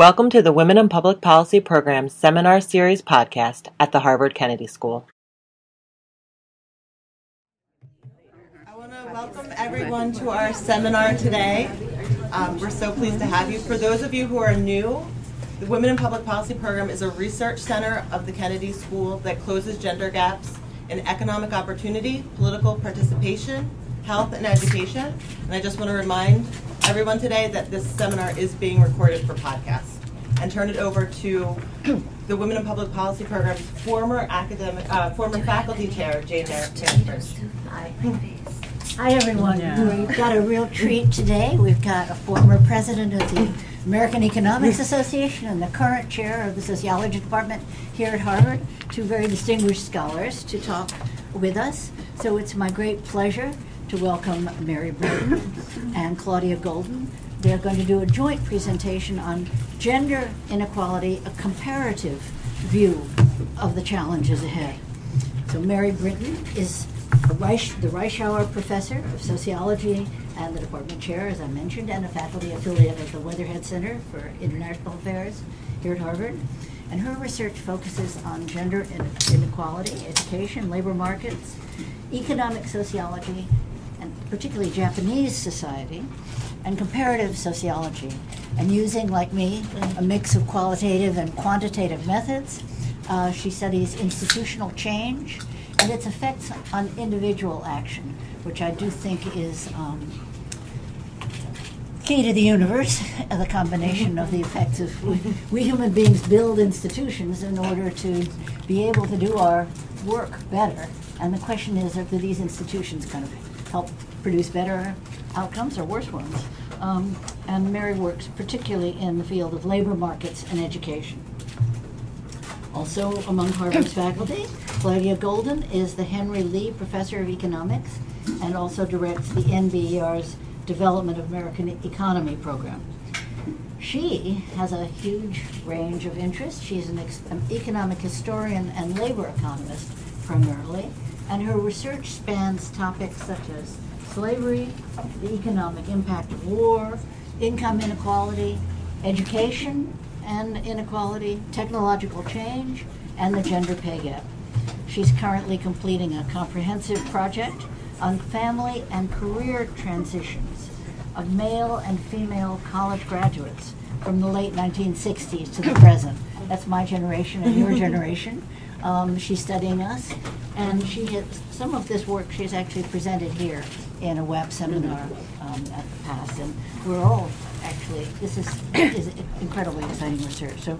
Welcome to the Women in Public Policy Program Seminar Series podcast at the Harvard Kennedy School. I want to welcome everyone to our seminar today. Um, we're so pleased to have you. For those of you who are new, the Women in Public Policy Program is a research center of the Kennedy School that closes gender gaps in economic opportunity, political participation, health, and education. And I just want to remind everyone today that this seminar is being recorded for podcast. And turn it over to the Women in Public Policy Program's former academic, uh, former faculty chair, Jane first. Hi, everyone. We've got a real treat today. We've got a former president of the American Economics Association and the current chair of the sociology department here at Harvard, two very distinguished scholars to talk with us. So it's my great pleasure to welcome Mary Brinton and Claudia Goldin. They're going to do a joint presentation on gender inequality, a comparative view of the challenges ahead. So Mary Brinton is Reich, the Reischauer Professor of Sociology and the Department Chair, as I mentioned, and a faculty affiliate at the Weatherhead Center for International Affairs here at Harvard. And her research focuses on gender inequality, education, labor markets, economic sociology, and particularly Japanese society, and comparative sociology. And using, like me, a mix of qualitative and quantitative methods, uh, she studies institutional change and its effects on individual action, which I do think is um, key to the universe, the combination of the effects of we, we, human beings build institutions in order to be able to do our work better. And the question is, do these institutions kind of help produce better outcomes or worse ones? Um, and Mary works particularly in the field of labor markets and education. Also among Harvard's faculty, Claudia Goldin is the Henry Lee Professor of Economics and also directs the NBER's Development of American Economy program. She has a huge range of interests. She's an, ex- an economic historian and labor economist primarily, and her research spans topics such as slavery, the economic impact of war, income inequality, education and inequality, technological change, and the gender pay gap. She's currently completing a comprehensive project on family and career transitions of male and female college graduates from the late 1960s to the present. That's my generation and your generation. Um, she's studying us, and she has some of this work she's actually presented here in a web seminar um, at the past, and we're all actually this is is incredibly exciting research. So,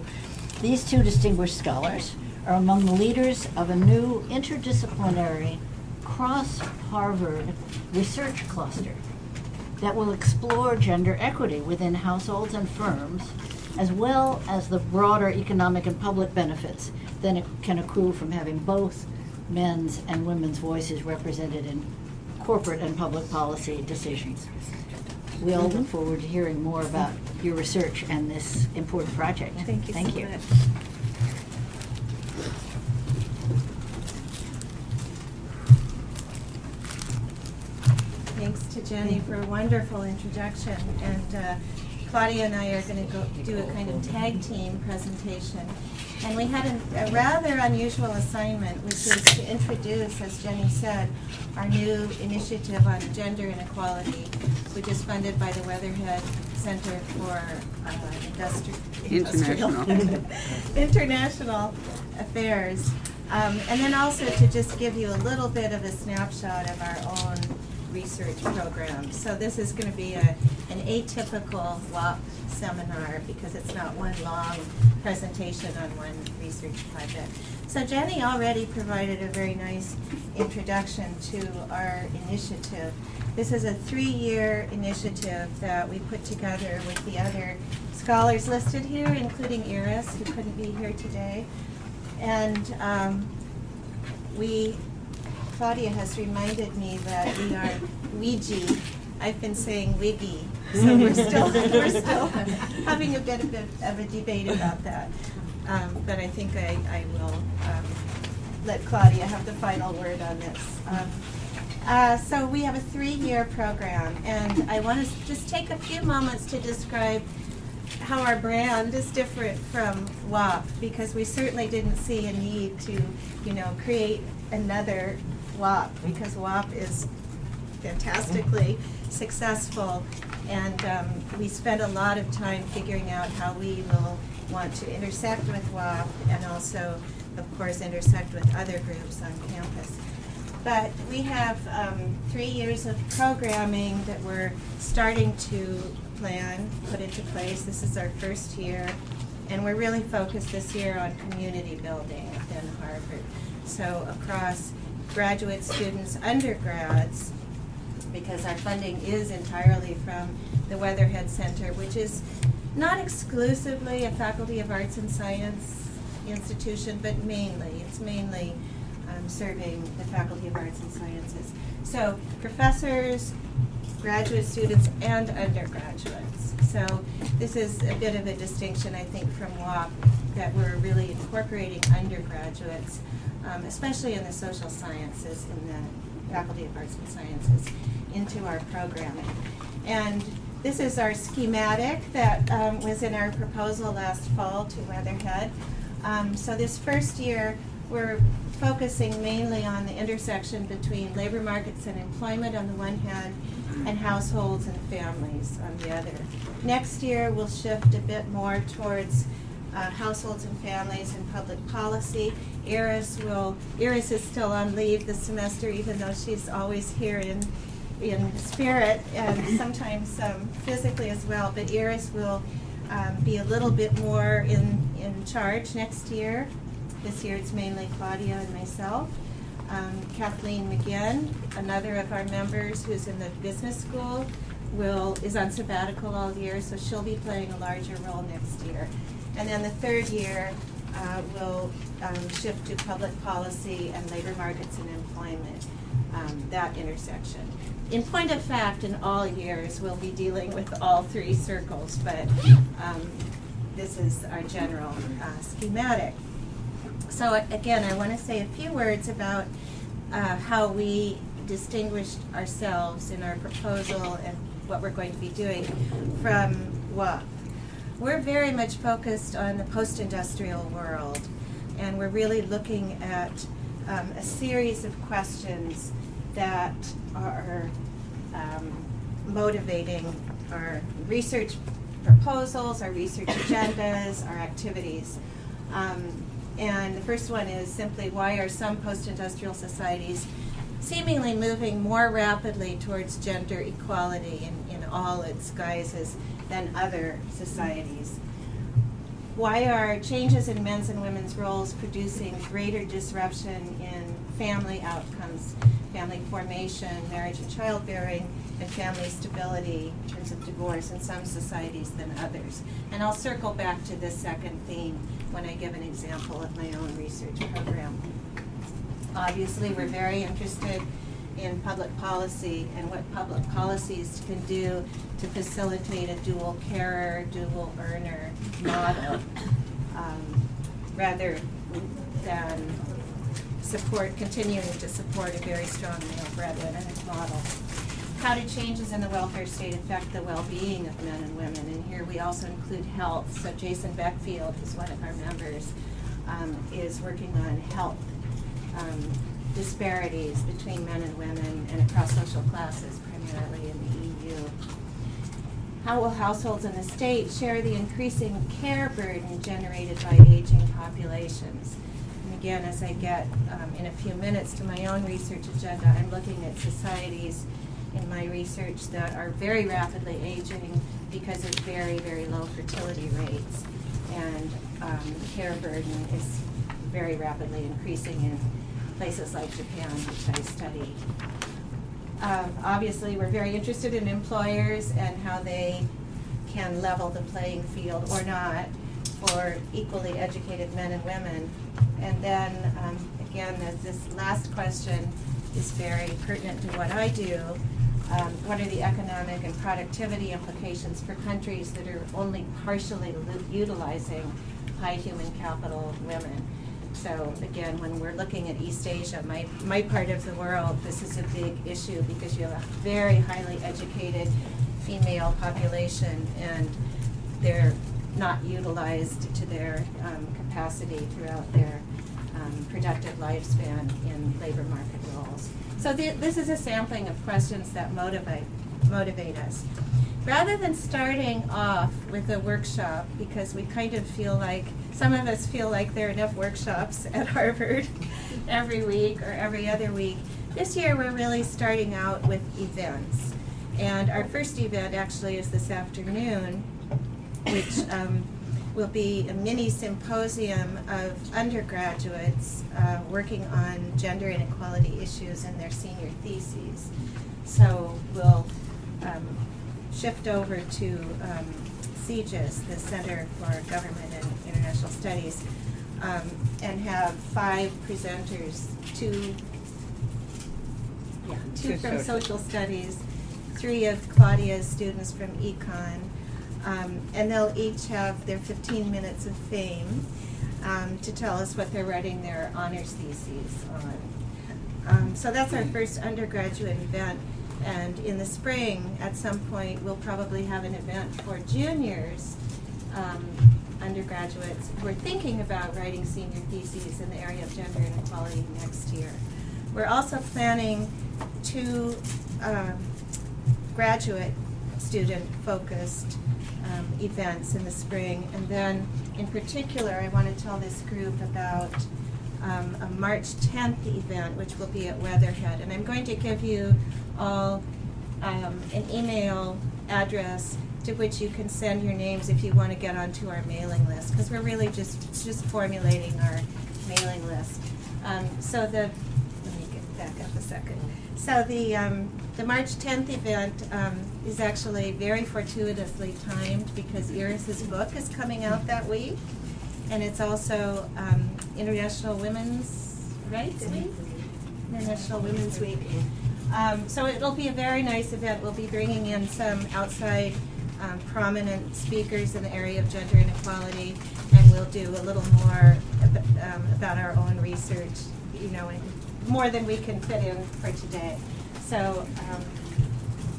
these two distinguished scholars are among the leaders of a new interdisciplinary cross Harvard research cluster that will explore gender equity within households and firms, as well as the broader economic and public benefits that can accrue from having both men's and women's voices represented in corporate and public policy decisions. We all look forward to hearing more about your research and this important project. Thank you Thank so you. much. Thanks to Jenny for a wonderful introduction. And uh, Claudia and I are going to go do a kind of tag team presentation. And we had an, a rather unusual assignment, which is to introduce, as Jenny said, our new initiative on gender inequality, which is funded by the Weatherhead Center for uh, Industri- International. International Affairs. Um, and then also to just give you a little bit of a snapshot of our own research program. So this is going to be a, an atypical WAP seminar because it's not one long presentation on one research project. So Jenny already provided a very nice introduction to our initiative. This is a three-year initiative that we put together with the other scholars listed here, including Iris, who couldn't be here today. And um, we Claudia has reminded me that we are Ouija. I've been saying Wiggy, so we're still we're still having a bit of a, of a debate about that. Um, but I think I, I will um, let Claudia have the final word on this. Um, uh, so we have a three-year program, and I want to just take a few moments to describe how our brand is different from WAP because we certainly didn't see a need to, you know, create another WAP because WAP is fantastically successful and um, we spend a lot of time figuring out how we will want to intersect with WAP and also, of course, intersect with other groups on campus. But we have um, three years of programming that we're starting to plan, put into place. This is our first year, and we're really focused this year on community building within Harvard. So across graduate students, undergrads, because our funding is entirely from the Weatherhead Center, which is not exclusively a Faculty of Arts and Science institution, but mainly, it's mainly um, serving the Faculty of Arts and Sciences. So professors, graduate students, and undergraduates. So this is a bit of a distinction, I think, from WAP, that we're really incorporating undergraduates, um, especially in the social sciences, in the Faculty of Arts and Sciences, into our programming. And this is our schematic that um, was in our proposal last fall to Weatherhead. Um, so this first year, we're focusing mainly on the intersection between labor markets and employment on the one hand, and households and families on the other. Next year, we'll shift a bit more towards uh, households and families and public policy. Iris will, Iris is still on leave this semester, even though she's always here in in spirit and sometimes um, physically as well. But Iris will um, be a little bit more in, in charge next year. This year it's mainly Claudia and myself. Um, Kathleen McGinn, another of our members who's in the business school, will is on sabbatical all year, so she'll be playing a larger role next year. And then the third year uh, will um, shift to public policy and labor markets and employment, um, that intersection in point of fact, in all years, we'll be dealing with all three circles, but um, this is our general uh, schematic. So again, I want to say a few words about uh, how we distinguished ourselves in our proposal and what we're going to be doing from WAP. We're very much focused on the post-industrial world, and we're really looking at um, a series of questions that are um, motivating our research proposals, our research agendas, our activities. Um, and the first one is simply why are some post industrial societies seemingly moving more rapidly towards gender equality in all its guises than other societies? Why are changes in men's and women's roles producing greater disruption in family outcomes, family formation, marriage and childbearing, and family stability in terms of divorce in some societies than others? And I'll circle back to this second theme when I give an example of my own research program. Obviously, we're very interested in public policy and what public policies can do to facilitate a dual carer, dual earner model, um, rather than support, continuing to support a very strong male breadwinner model. How do changes in the welfare state affect the well-being of men and women? And here we also include health. So Jason Beckfield, who's one of our members, um, is working on health um, disparities between men and women and across social classes, primarily in the EU. How will households in the state share the increasing care burden generated by aging populations? And again, as I get um, in a few minutes to my own research agenda, I'm looking at societies in my research that are very rapidly aging because of very, very low fertility rates. And um, care burden is very rapidly increasing in places like Japan, which I study. Um, obviously, we're very interested in employers and how they can level the playing field or not for equally educated men and women. And then, um, again, this last question is very pertinent to what I do. Um, what are the economic and productivity implications for countries that are only partially utilizing high human capital women? So again, when we're looking at East Asia, my, my part of the world, this is a big issue because you have a very highly educated female population and they're not utilized to their um, capacity throughout their um, productive lifespan in labor market roles. So the, this is a sampling of questions that motivate motivate us. Rather than starting off with a workshop, because we kind of feel like some of us feel like there are enough workshops at Harvard every week or every other week. This year we're really starting out with events. And our first event actually is this afternoon, which um, will be a mini symposium of undergraduates uh, working on gender inequality issues in their senior theses. So we'll um, shift over to um, CGIS, the Center for Government and International Studies, um, and have five presenters, two, yeah, two from social. social studies, three of Claudia's students from econ, um, and they'll each have their 15 minutes of fame um, to tell us what they're writing their honors theses on. Um, so that's our first undergraduate event. And in the spring, at some point, we'll probably have an event for juniors, um, undergraduates who are thinking about writing senior theses in the area of gender inequality next year. We're also planning two um, graduate student focused um, events in the spring. And then, in particular, I want to tell this group about um, a March 10th event, which will be at Weatherhead. And I'm going to give you all um, an email address to which you can send your names if you want to get onto our mailing list, because we're really just just formulating our mailing list. Um, so the let me get back up a second. So the um, the March 10th event um, is actually very fortuitously timed because Iris's book is coming out that week, and it's also um, International Women's Rights Week. International Women's Week. Um, so it'll be a very nice event. We'll be bringing in some outside um, prominent speakers in the area of gender inequality, and we'll do a little more ab- um, about our own research, you know, and more than we can fit in for today. So um,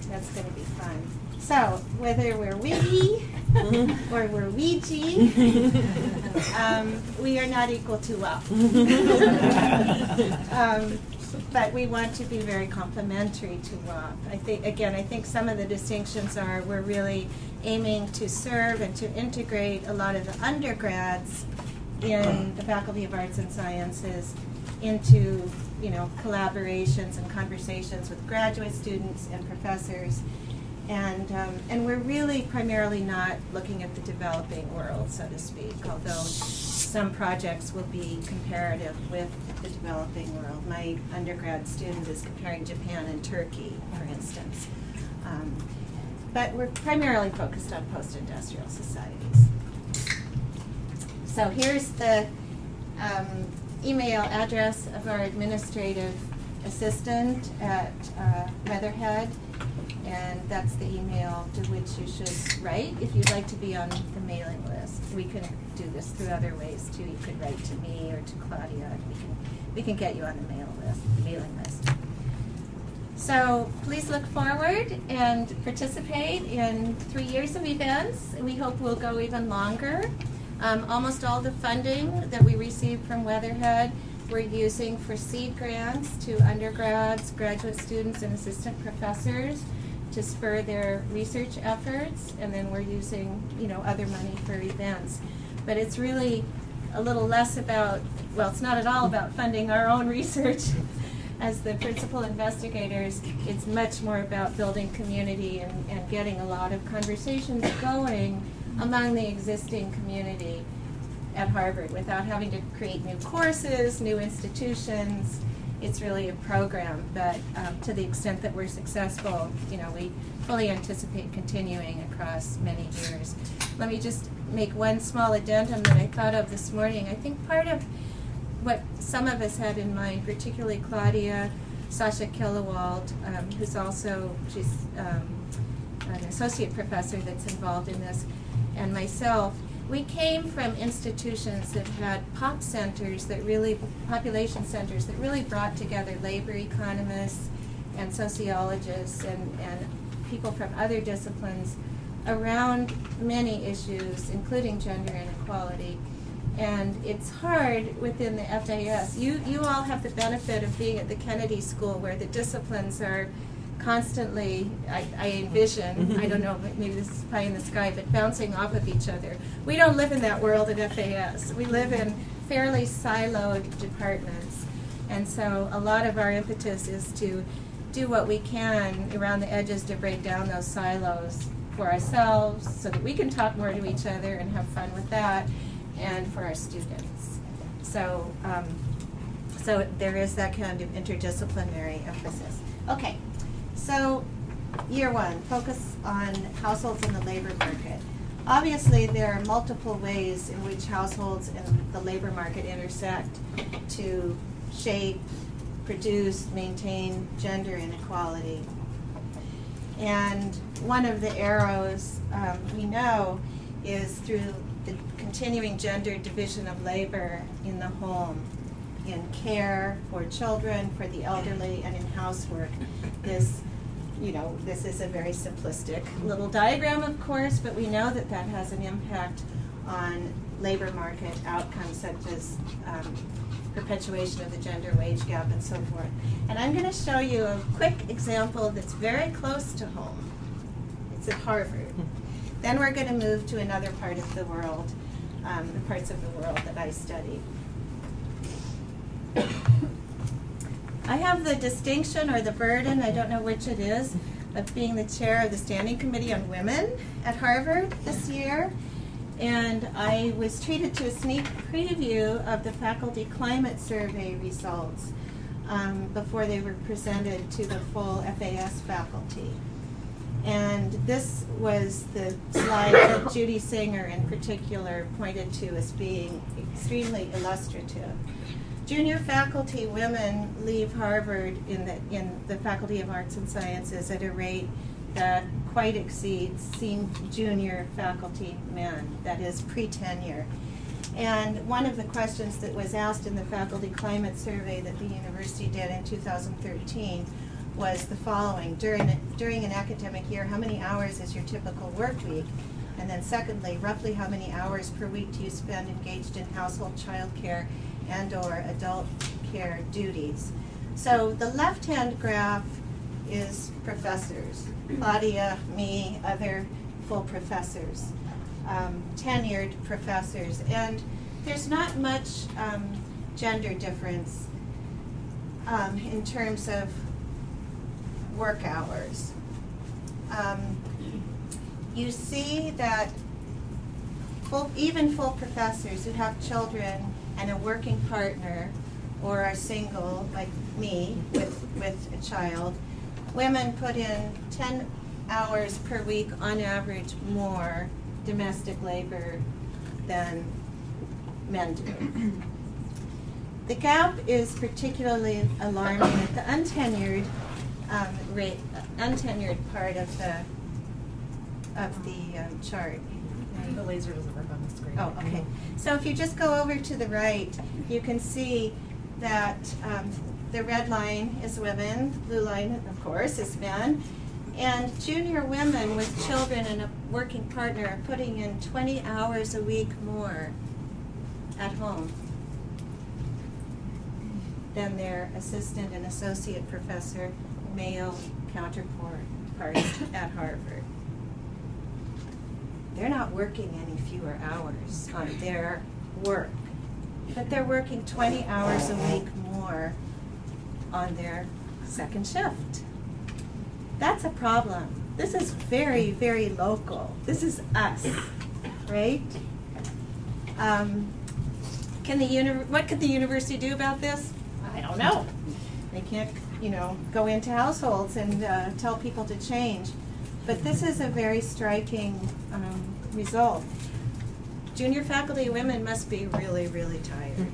that's going to be fun. So whether we're witty or we're Ouija, um, we are not equal to well. but we want to be very complementary to WAP. I think again, I think some of the distinctions are we're really aiming to serve and to integrate a lot of the undergrads in the Faculty of Arts and Sciences into you know collaborations and conversations with graduate students and professors. And, um, and we're really primarily not looking at the developing world, so to speak, although some projects will be comparative with the developing world. My undergrad student is comparing Japan and Turkey, for instance. Um, but we're primarily focused on post-industrial societies. So here's the um, email address of our administrative assistant at uh, Weatherhead, and that's the email to which you should write if you'd like to be on the mailing list. We can do this through other ways too. You could write to me or to Claudia. We can we can get you on the mail list, mailing list. So please look forward and participate in three years of events. We hope we'll go even longer. Um, almost all the funding that we received from Weatherhead we're using for seed grants to undergrads, graduate students, and assistant professors to spur their research efforts. And then we're using, you know, other money for events. But it's really a little less about, well, it's not at all about funding our own research as the principal investigators. It's much more about building community and, and getting a lot of conversations going among the existing community at Harvard without having to create new courses, new institutions. It's really a program, but um, to the extent that we're successful, you know, we fully anticipate continuing across many years. Let me just make one small addendum that I thought of this morning. I think part of what some of us had in mind, particularly Claudia, Sasha Killewald, um, who's also she's um, an associate professor that's involved in this, and myself. We came from institutions that had pop centers that really, population centers that really brought together labor economists and sociologists and, and people from other disciplines around many issues, including gender inequality. And it's hard within the FAS. You, you all have the benefit of being at the Kennedy School where the disciplines are constantly, I, I envision, I don't know, maybe this is pie in the sky, but bouncing off of each other. We don't live in that world at FAS. We live in fairly siloed departments. And so a lot of our impetus is to do what we can around the edges to break down those silos for ourselves so that we can talk more to each other and have fun with that and for our students. So, um, so there is that kind of interdisciplinary emphasis. Okay, so year one, focus on households in the labor market. Obviously, there are multiple ways in which households and the labor market intersect to shape, produce, maintain gender inequality. And one of the arrows um, we know is through the continuing gender division of labor in the home, in care for children, for the elderly, and in housework. This, you know, this is a very simplistic little diagram, of course, but we know that that has an impact on labor market outcomes such as um, perpetuation of the gender wage gap and so forth. And I'm going to show you a quick example that's very close to home. It's at Harvard. Then we're going to move to another part of the world, um, the parts of the world that I study. I have the distinction or the burden, I don't know which it is, of being the chair of the Standing Committee on Women at Harvard this year. And I was treated to a sneak preview of the faculty climate survey results um, before they were presented to the full FAS faculty. And this was the slide that Judy Singer in particular pointed to as being extremely illustrative. Junior faculty women leave Harvard in the, in the Faculty of Arts and Sciences at a rate that quite exceeds junior faculty men, that is pre-tenure. And one of the questions that was asked in the faculty climate survey that the university did in 2013 was the following. During, during an academic year, how many hours is your typical work week? And then secondly, roughly how many hours per week do you spend engaged in household child care and or adult care duties? So the left-hand graph is professors. Claudia, me, other full professors, um, tenured professors. And there's not much um, gender difference um, in terms of work hours. Um, you see that full, even full professors who have children and a working partner or are single, like me, with, with a child, women put in 10 hours per week on average more domestic labor than men do. The gap is particularly alarming at the untenured um, rate, untenured part of the of the um, chart. The laser on. Oh, okay. So if you just go over to the right, you can see that um, the red line is women, the blue line, of course, is men. And junior women with children and a working partner are putting in 20 hours a week more at home than their assistant and associate professor male counterparts at Harvard. They're not working any fewer hours on their work, but they're working 20 hours a week more on their second shift. That's a problem. This is very, very local. This is us, right? Um, can the uni- what could the university do about this? I don't know. They can't, you know, go into households and uh, tell people to change. But this is a very striking um, result. Junior faculty women must be really, really tired.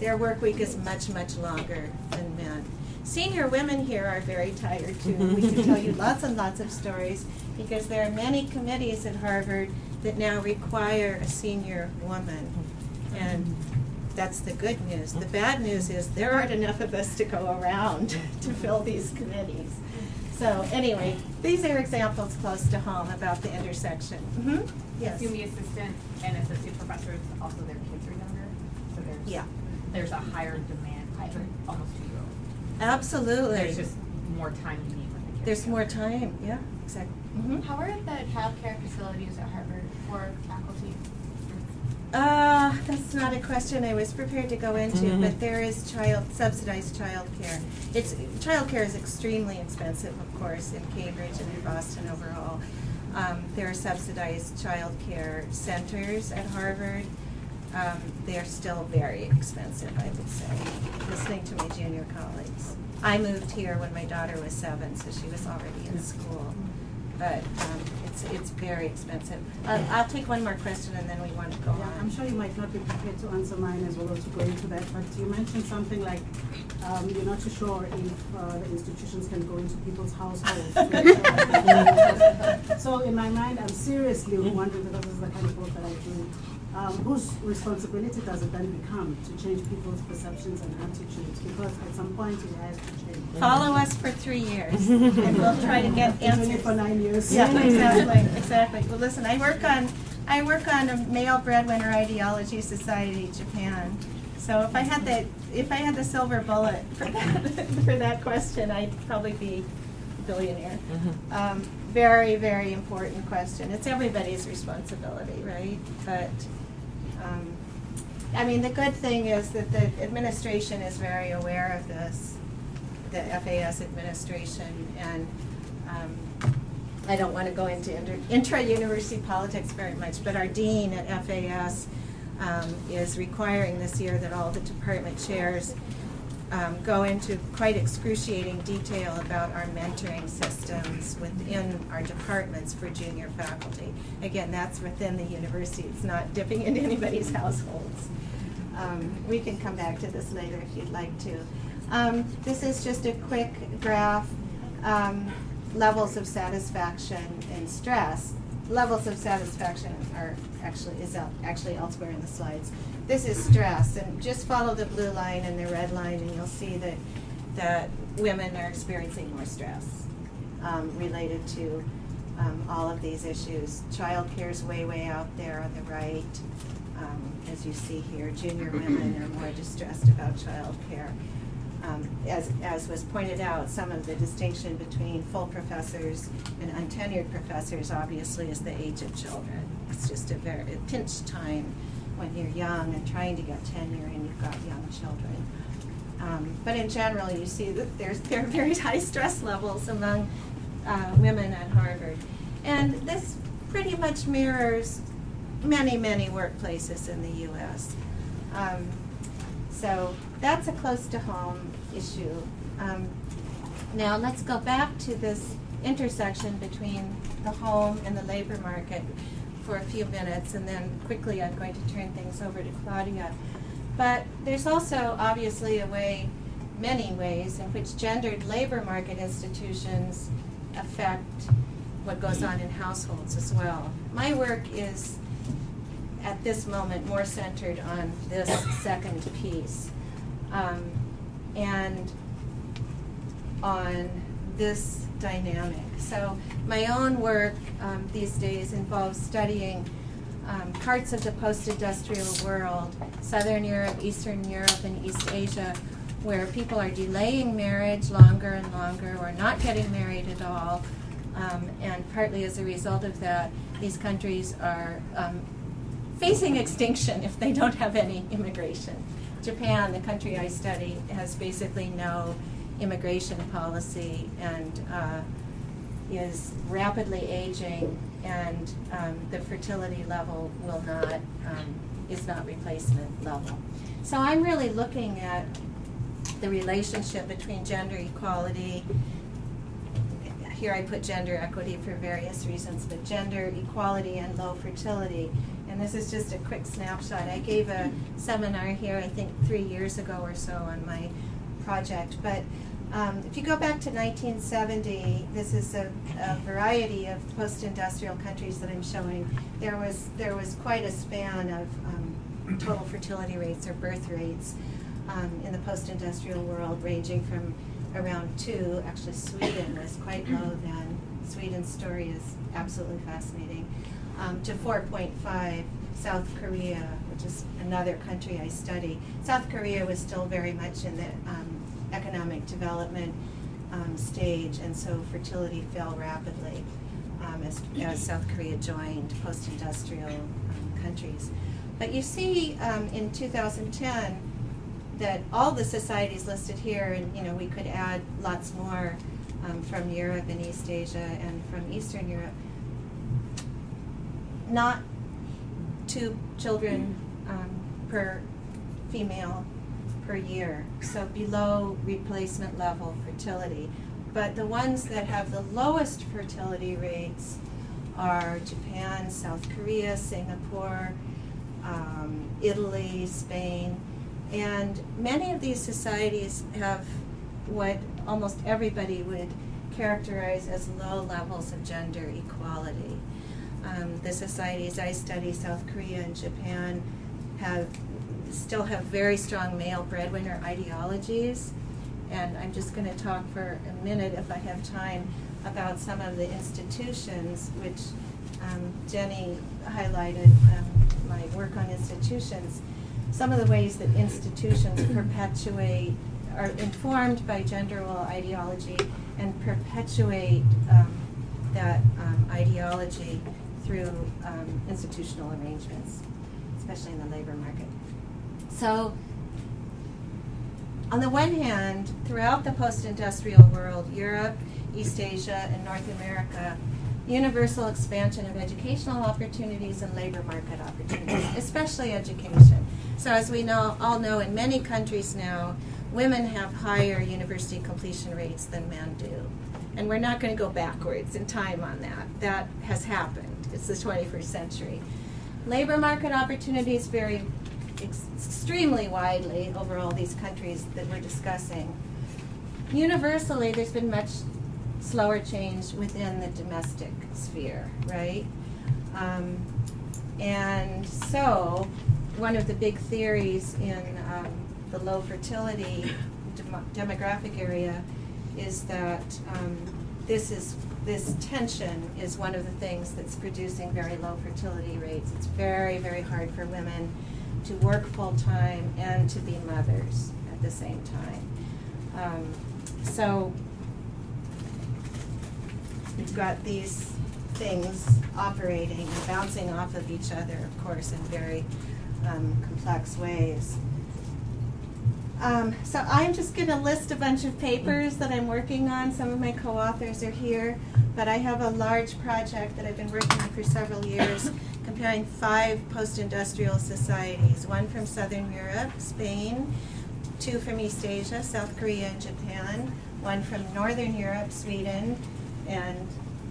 Their work week is much, much longer than men. Senior women here are very tired too. We can tell you lots and lots of stories because there are many committees at Harvard that now require a senior woman. And that's the good news. The bad news is there aren't enough of us to go around to fill these committees. So anyway, these are examples close to home about the intersection. Mhm. Yes. CUNY assistant and associate professors, also their kids are younger, so there's, Yeah. there's a higher demand, higher, almost two-year-old. Absolutely. There's just more time you need with the kids. There's more time, yeah, exactly. Mhm. How are the childcare facilities at Harvard for faculty? Uh, that's not a question I was prepared to go into, Mhm. but there is child, subsidized childcare. It's, childcare is extremely expensive, of course, in Cambridge and in Boston overall. Um, there are subsidized childcare centers at Harvard. Um, they're still very expensive, I would say, listening to my junior colleagues. I moved here when my daughter was seven, so she was already in school. But, um, it's, it's very expensive. Uh, I'll take one more question and then we want to go Yeah, on. I'm sure you might not be prepared to answer mine as well or to go into that, but you mentioned something like, um, you're not too sure if, uh, the institutions can go into people's households. So in my mind, I'm seriously wondering, because this is the kind of work that I do, um, whose responsibility does it then become to change people's perceptions and attitudes? Because at some point it has to change. Follow us for three years and we'll try to get Been doing answers. for nine years. Yeah, exactly, exactly. Well, listen, I work on, I work on a male breadwinner ideology society Japan. So if I had the, if I had the silver bullet for that, for that question, I'd probably be a billionaire. Um, very, very important question. It's everybody's responsibility, right? But, um, I mean, the good thing is that the administration is very aware of this, the FAS administration, and um, I don't want to go into intra-university politics very much, but our dean at FAS um, is requiring this year that all the department chairs um, go into quite excruciating detail about our mentoring systems within our departments for junior faculty. Again, that's within the university, it's not dipping into anybody's households. Um, we can come back to this later if you'd like to. Um, this is just a quick graph, um, levels of satisfaction and stress. Levels of satisfaction are actually, is actually elsewhere in the slides. This is stress, and just follow the blue line and the red line, and you'll see that, that women are experiencing more stress um, related to um, all of these issues. Childcare is way, way out there on the right. Um, as you see here, junior women are more distressed about childcare. Um, as, as was pointed out, some of the distinction between full professors and untenured professors obviously is the age of children. It's just a very a pinch time when you're young and trying to get tenure and you've got young children. Um, but in general, you see that there's, there are very high stress levels among uh, women at Harvard. And this pretty much mirrors many, many workplaces in the U.S. Um, so that's a close to home issue. Um, now let's go back to this intersection between the home and the labor market for a few minutes, and then quickly I'm going to turn things over to Claudia. But there's also obviously a way, many ways, in which gendered labor market institutions affect what goes on in households as well. My work is at this moment more centered on this second piece um, and on this dynamic. So my own work um, these days involves studying um, parts of the post-industrial world, Southern Europe, Eastern Europe, and East Asia, where people are delaying marriage longer and longer or not getting married at all. Um, and partly as a result of that, these countries are um, facing extinction if they don't have any immigration. Japan, the country I study, has basically no immigration policy and uh, is rapidly aging, and um, the fertility level will not um, is not replacement level. So I'm really looking at the relationship between gender equality. Here I put gender equity for various reasons, but gender equality and low fertility. And this is just a quick snapshot. I gave a seminar here, I think, three years ago or so on my project. But um, if you go back to 1970, this is a, a variety of post-industrial countries that I'm showing. There was there was quite a span of um, total fertility rates or birth rates um, in the post-industrial world, ranging from around two. Actually, Sweden was quite low then. Sweden's story is absolutely fascinating. Um, to 4.5, South Korea, which is another country I study. South Korea was still very much in the um, economic development um, stage, and so fertility fell rapidly um, as, as South Korea joined post-industrial um, countries. But you see um, in 2010 that all the societies listed here, and you know we could add lots more um, from Europe and East Asia and from Eastern Europe, not two children um, per female per year, so below replacement level fertility. But the ones that have the lowest fertility rates are Japan, South Korea, Singapore, um, Italy, Spain, and many of these societies have what almost everybody would characterize as low levels of gender equality. Um, the societies I study, South Korea and Japan, have still have very strong male breadwinner ideologies. And I'm just going to talk for a minute, if I have time, about some of the institutions which um, Jenny highlighted um, my work on institutions. Some of the ways that institutions perpetuate, are informed by gender role ideology and perpetuate um, that um, ideology through um, institutional arrangements, especially in the labor market. So, on the one hand, throughout the post industrial world, Europe, East Asia, and North America, universal expansion of educational opportunities and labor market opportunities, especially education. So, as we know, all know, in many countries now, women have higher university completion rates than men do. And we're not going to go backwards in time on that. That has happened. It's the 21st century. Labor market opportunities vary ex- extremely widely over all these countries that we're discussing. Universally, there's been much slower change within the domestic sphere, right? Um, and so, one of the big theories in um, the low fertility dem- demographic area is that um, this is this tension is one of the things that's producing very low fertility rates. It's very, very hard for women to work full time and to be mothers at the same time. Um, so we've got these things operating and bouncing off of each other, of course, in very um, complex ways. Um, so I'm just going to list a bunch of papers that I'm working on. Some of my co-authors are here, but I have a large project that I've been working on for several years, comparing five post-industrial societies, one from Southern Europe, Spain, two from East Asia, South Korea and Japan, one from Northern Europe, Sweden, and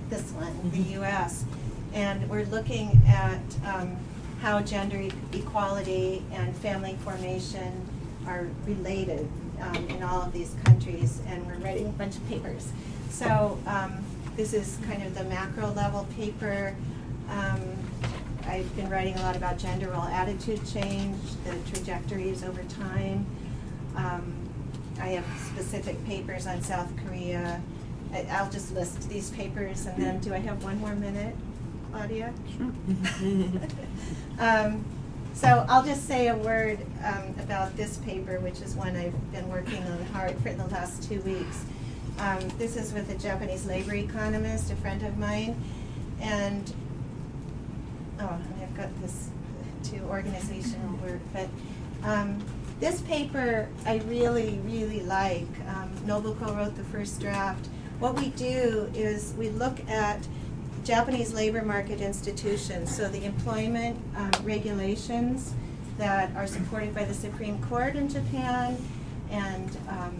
this one, the U.S. And we're looking at um, how gender e- equality and family formation are related um, in all of these countries, and we're writing a bunch of papers. So um, this is kind of the macro level paper. Um, I've been writing a lot about gender role attitude change, the trajectories over time. Um, I have specific papers on South Korea. I, I'll just list these papers, and then do I have one more minute, Claudia? um, so I'll just say a word um, about this paper, which is one I've been working on hard for the last two weeks. Um, this is with a Japanese labor economist, a friend of mine, and oh, I've got this to organizational work, but um, this paper I really, really like. Um, Nobuko wrote the first draft. What we do is we look at Japanese labor market institutions, so the employment um, regulations that are supported by the Supreme Court in Japan and um,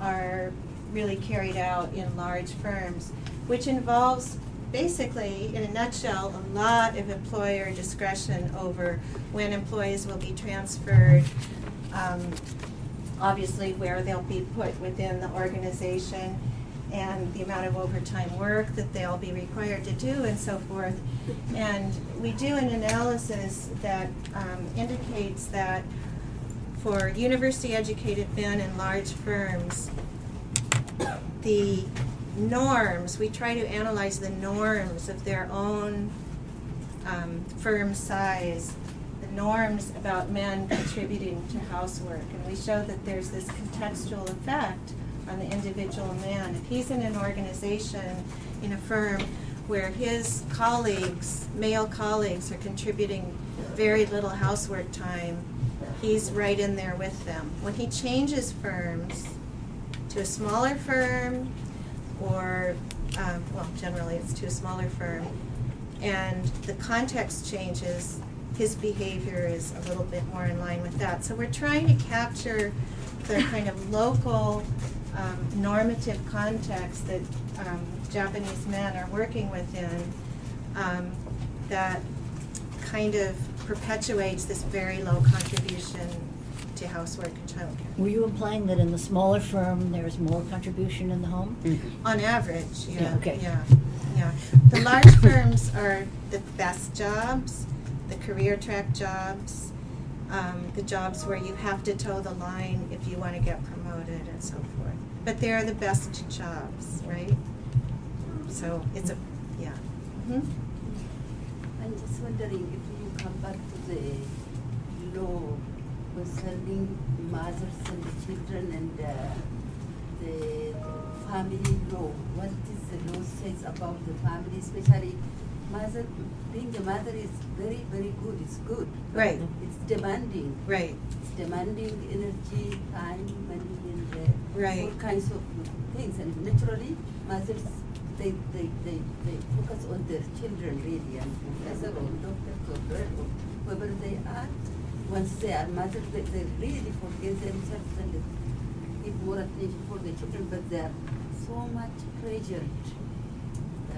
are really carried out in large firms, which involves basically, in a nutshell, a lot of employer discretion over when employees will be transferred, um, obviously where they'll be put within the organization, and the amount of overtime work that they'll be required to do, and so forth. And we do an analysis that um, indicates that for university educated men in large firms, the norms, we try to analyze the norms of their own um, firm size, the norms about men contributing to housework. And we show that there's this contextual effect on the individual man. If he's in an organization, in a firm, where his colleagues, male colleagues, are contributing very little housework time, he's right in there with them. When he changes firms to a smaller firm, or, um, well, generally it's to a smaller firm, and the context changes, his behavior is a little bit more in line with that. So we're trying to capture the kind of local um, normative context that um, Japanese men are working within um, that kind of perpetuates this very low contribution to housework and childcare. Were you implying that in the smaller firm, there's more contribution in the home? On average, yeah. Yeah, okay. Yeah, yeah. The large firms are the best jobs, the career track jobs, um, the jobs where you have to toe the line if you want to get promoted and so forth. But they're the best jobs, right? So it's a, yeah. Mhm. I'm just wondering if you come back to the law concerning mothers and children and uh, the family law. What is the law says about the family, especially mother, being a mother is very, very good, it's good. Right. It's demanding. Right. It's demanding energy, time, money, and uh, Right. all kinds of things. And naturally, mothers, they, they, they, they focus on their children really, and professor or doctor or lawyer or whoever they are. Once they are mothers, they, they really forget themselves and give more attention for the children, but they are so much pressured. Uh,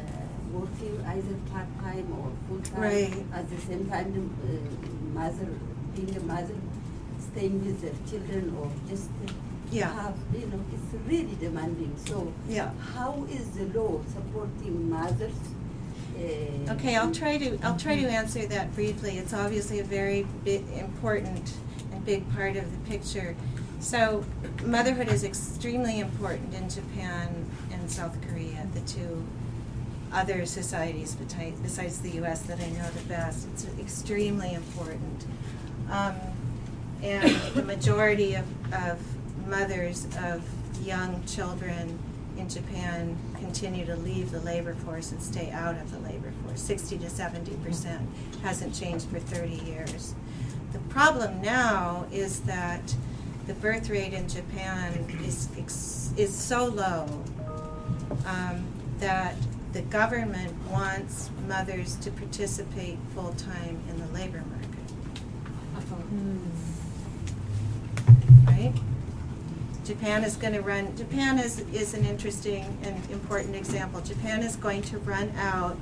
working either part-time or full-time Right. at the same time uh, mother being a mother staying with their children or just uh, Yeah. have you know it's really demanding so Yeah. how is the law supporting mothers Okay, I'll try to, I'll try to answer that briefly. It's obviously a very important and big part of the picture. So motherhood is extremely important in Japan and South Korea, the two other societies besides the U.S. that I know the best. It's extremely important. Um, and the majority of, of mothers of young children in Japan continue to leave the labor force and stay out of the labor force. 60 to 70 percent hasn't changed for 30 years. The problem now is that the birth rate in Japan is is so low um, that the government wants mothers to participate full time in the labor market. Right? Japan is going to run, Japan is, is an interesting and important example. Japan is going to run out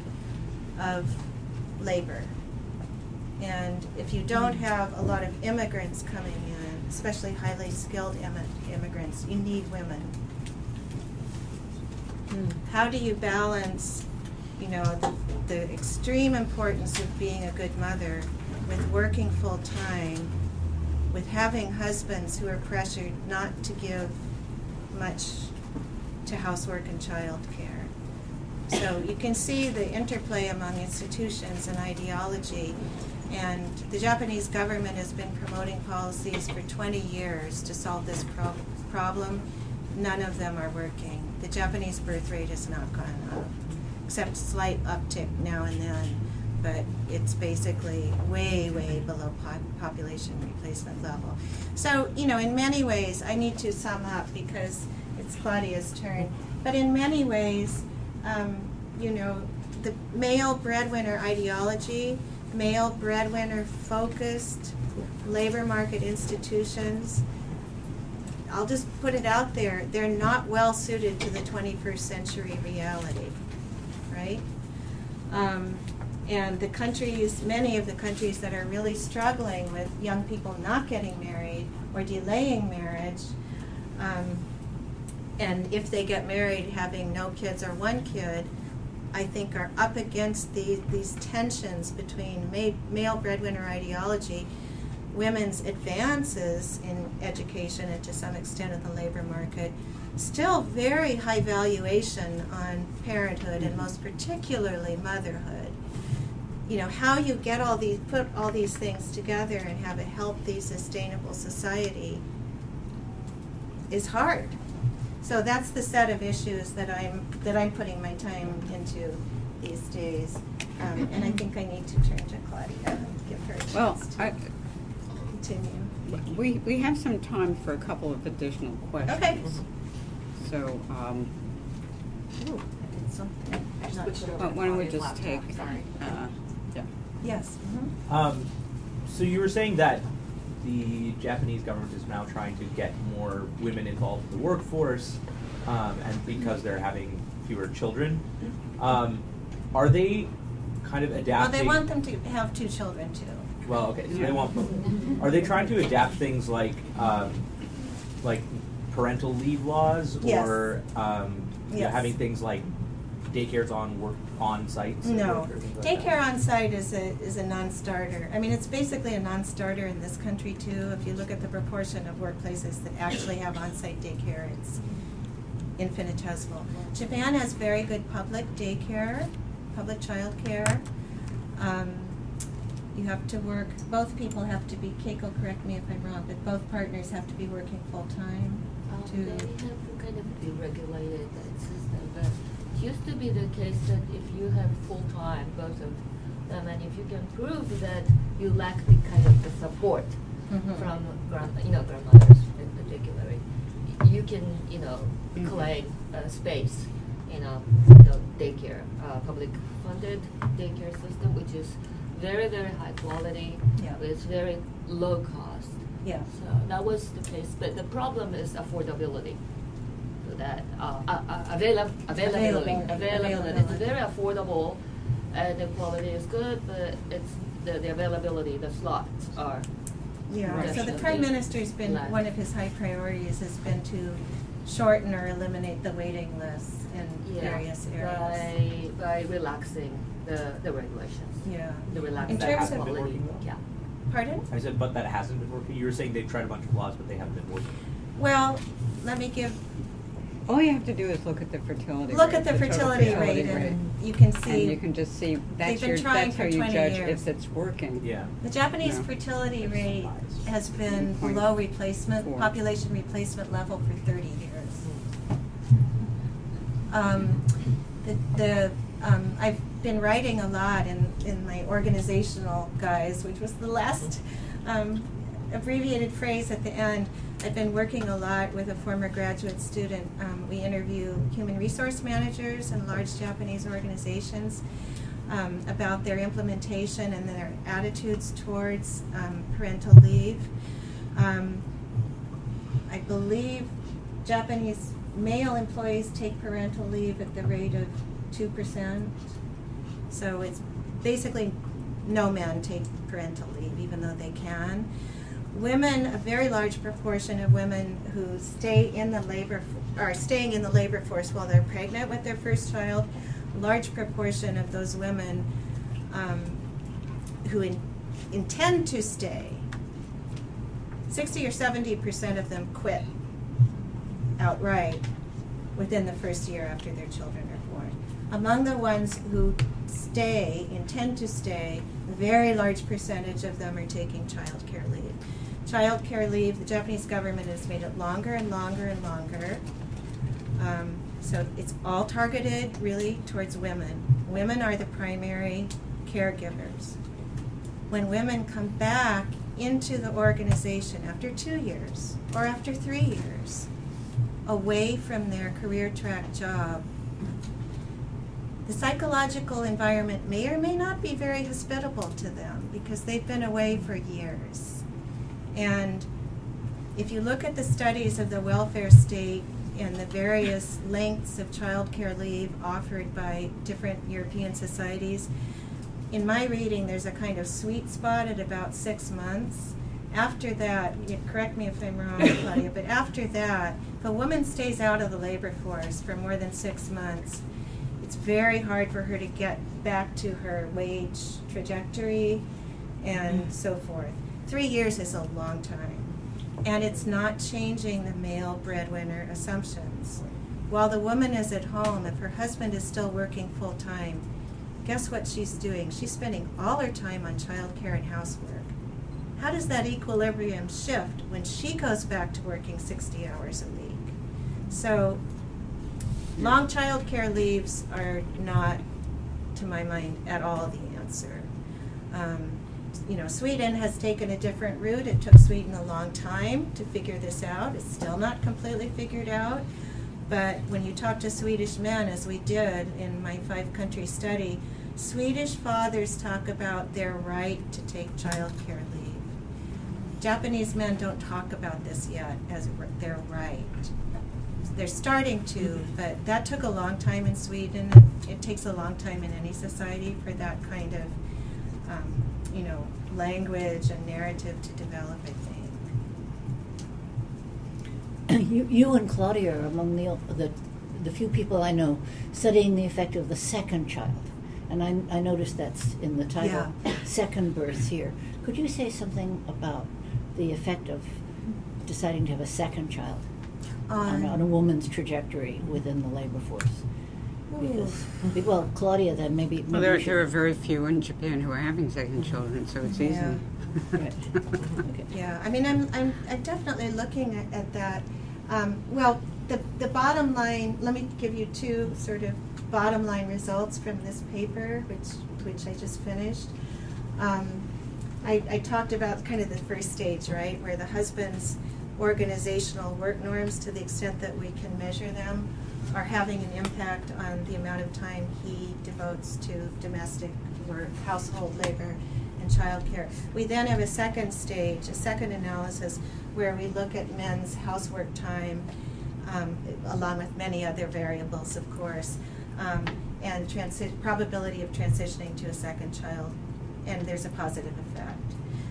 of labor. And if you don't have a lot of immigrants coming in, especially highly skilled immi- immigrants, you need women. Hmm. How do you balance, you know, the, the extreme importance of being a good mother with working full time, with having husbands who are pressured not to give much to housework and child care? So you can see the interplay among institutions and ideology. And the Japanese government has been promoting policies for 20 years to solve this prob- problem. None of them are working. The Japanese birth rate has not gone up, except slight uptick now and then. But it's basically way, way below pop- population replacement level. So, you know, in many ways, I need to sum up because it's Claudia's turn. But in many ways, um, you know, the male breadwinner ideology, male breadwinner focused labor market institutions, I'll just put it out there, they're not well suited to the 21st century reality, right? Um, and the countries, many of the countries that are really struggling with young people not getting married or delaying marriage, um, and if they get married, having no kids or one kid, I think are up against the, these tensions between ma- male breadwinner ideology, women's advances in education and to some extent in the labor market, still very high valuation on parenthood and most particularly motherhood. You know, how you get all these, put all these things together and have a healthy, sustainable society is hard. So that's the set of issues that I'm, that I'm putting my time into these days. Um, and I think I need to turn to Claudia and give her a chance Well, to I, continue. we, we have some time for a couple of additional questions. Okay. So, um, Ooh, I did something. why why don't we just take, uh, yeah. Yes. mhm. Um, so you were saying that the Japanese government is now trying to get more women involved in the workforce, um, and because they're having fewer children, um, are they kind of adapting? Well, they want them to have two children too. Well, okay, so they want both. Are they trying to adapt things like, um, like parental leave laws, Yes. or um, you know, having things like daycares on work on sites? at No, work or things like daycare on site is a, is a non-starter. I mean, it's basically a non-starter in this country too. If you look at the proportion of workplaces that actually have on-site daycare, it's infinitesimal. Japan has very good public daycare, public childcare. Um, you have to work, both people have to be, Keiko, correct me if I'm wrong, but both partners have to be working full-time Um, to. They have kind of deregulated that system, but it used to be the case that if you have full-time, both of them, and if you can prove that you lack the kind of the support Mhm. from grand, you know, grandmothers in particular, you can, you know, Mhm. claim a space, you know, you know, daycare, uh, public funded daycare system, which is very, very high quality, Yeah. with very low cost. Yeah. So that was the case, but the problem is affordability. So that uh, uh, uh, avail- availability, Availability. availability. It's very affordable, and the quality is good, but it's the, the availability, the slots are. Yeah, so the prime minister's been, less. one of his high priorities has been to shorten or eliminate the waiting lists in Yeah, various areas. By, by relaxing the, the regulations. Yeah. The relaxing In terms of, been quality, working yeah. pardon? I said, but that hasn't been working. You were saying they've tried a bunch of laws, but they haven't been working. Well, let me give, All you have to do is look at the fertility rate. look at the total fertility rate and you can see. And you can just see, that's your, that's how you judge years. if it's working. Yeah. The Japanese No. fertility rate has been below replacement, four. population replacement level for thirty years. Um, the, the, um, I've been writing a lot in, in my organizational guise, which was the last, um, abbreviated phrase at the end. I've been working a lot with a former graduate student. Um, we interview human resource managers in large Japanese organizations um, about their implementation and their attitudes towards um, parental leave. Um, I believe Japanese male employees take parental leave at the rate of 2%. So it's basically no men take parental leave, even though they can. Women, a very large proportion of women who stay in the labor, are staying in the labor force while they're pregnant with their first child, large proportion of those women um, who in, intend to stay, 60 or 70 percent of them quit outright within the first year after their children are born. Among the ones who stay, intend to stay, a very large percentage of them are taking child care leave. Child care leave, the Japanese government has made it longer and longer and longer. Um, so it's all targeted really towards women. Women are the primary caregivers. When women come back into the organization after two years or after three years, away from their career track job, the psychological environment may or may not be very hospitable to them because they've been away for years. And if you look at the studies of the welfare state and the various lengths of child care leave offered by different European societies, in my reading, there's a kind of sweet spot at about six months. After that, you correct me if I'm wrong, Claudia, but after that, if a woman stays out of the labor force for more than six months, it's very hard for her to get back to her wage trajectory and mm. so forth. Three years is a long time. and it's not changing the male breadwinner assumptions. While the woman is at home, if her husband is still working full time, guess what she's doing? She's spending all her time on childcare and housework. How does that equilibrium shift when she goes back to working 60 hours a week? So, long childcare leaves are not, to my mind, at all the answer. Um, you know, Sweden has taken a different route. It took Sweden a long time to figure this out. It's still not completely figured out. But when you talk to Swedish men, as we did in my five country study, Swedish fathers talk about their right to take child care leave. Japanese men don't talk about this yet as their right. They're starting to, but that took a long time in Sweden. It takes a long time in any society for that kind of, um, you know, language and narrative to develop, I think. you, you and Claudia are among the, the, the few people I know studying the effect of the second child. And I, I noticed that's in the title, yeah. Second Birth here. Could you say something about the effect of deciding to have a second child on, um, on a woman's trajectory within the labor force? Because, well, Claudia, then maybe. maybe well, there, there are very few in Japan who are having second children, so it's easy. Yeah. right. okay. Yeah, I mean, I'm, I'm, I'm definitely looking at, at that. Um, well, the, the bottom line, let me give you two sort of bottom line results from this paper, which, which I just finished. Um, I, I talked about kind of the first stage, right, where the husband's organizational work norms, to the extent that we can measure them, are having an impact on the amount of time he devotes to domestic work, household labor, and childcare. We then have a second stage, a second analysis, where we look at men's housework time, um, along with many other variables, of course, um, and transi- probability of transitioning to a second child, and there's a positive effect.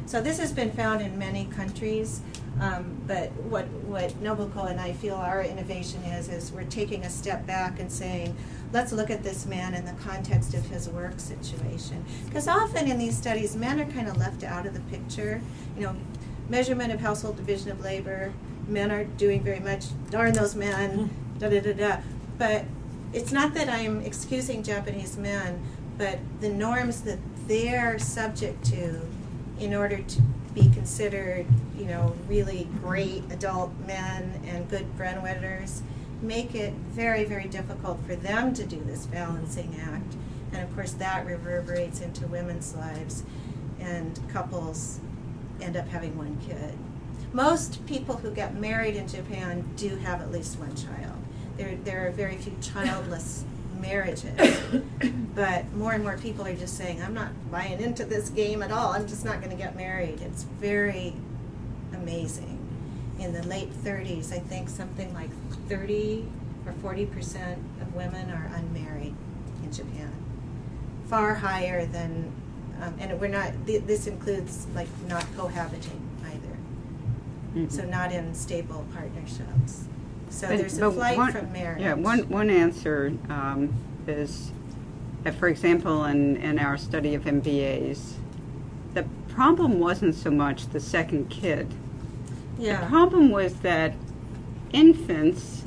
So this has been found in many countries. Um, but what, what Nobuko and I feel our innovation is, is we're taking a step back and saying, let's look at this man in the context of his work situation. Because often in these studies, men are kind of left out of the picture. You know, measurement of household division of labor, men are doing very much, darn those men, da da da da. But it's not that I'm excusing Japanese men, but the norms that they're subject to in order to be considered, you know, really great adult men and good breadwinners make it very, very difficult for them to do this balancing act. And of course, that reverberates into women's lives, and couples end up having one kid. Most people who get married in Japan do have at least one child. There, there are very few childless marriages. but more and more people are just saying, I'm not buying into this game at all. I'm just not going to get married. It's very amazing. In the late 30s, I think something like 30 or 40 percent of women are unmarried in Japan. Far higher than, um, and we're not, th- this includes like not cohabiting either. Mm-hmm. So not in stable partnerships. So but, there's a flight one, from marriage. Yeah, one, one answer um, is, uh, for example, in, in our study of MBAs, the problem wasn't so much the second kid. Yeah. The problem was that infants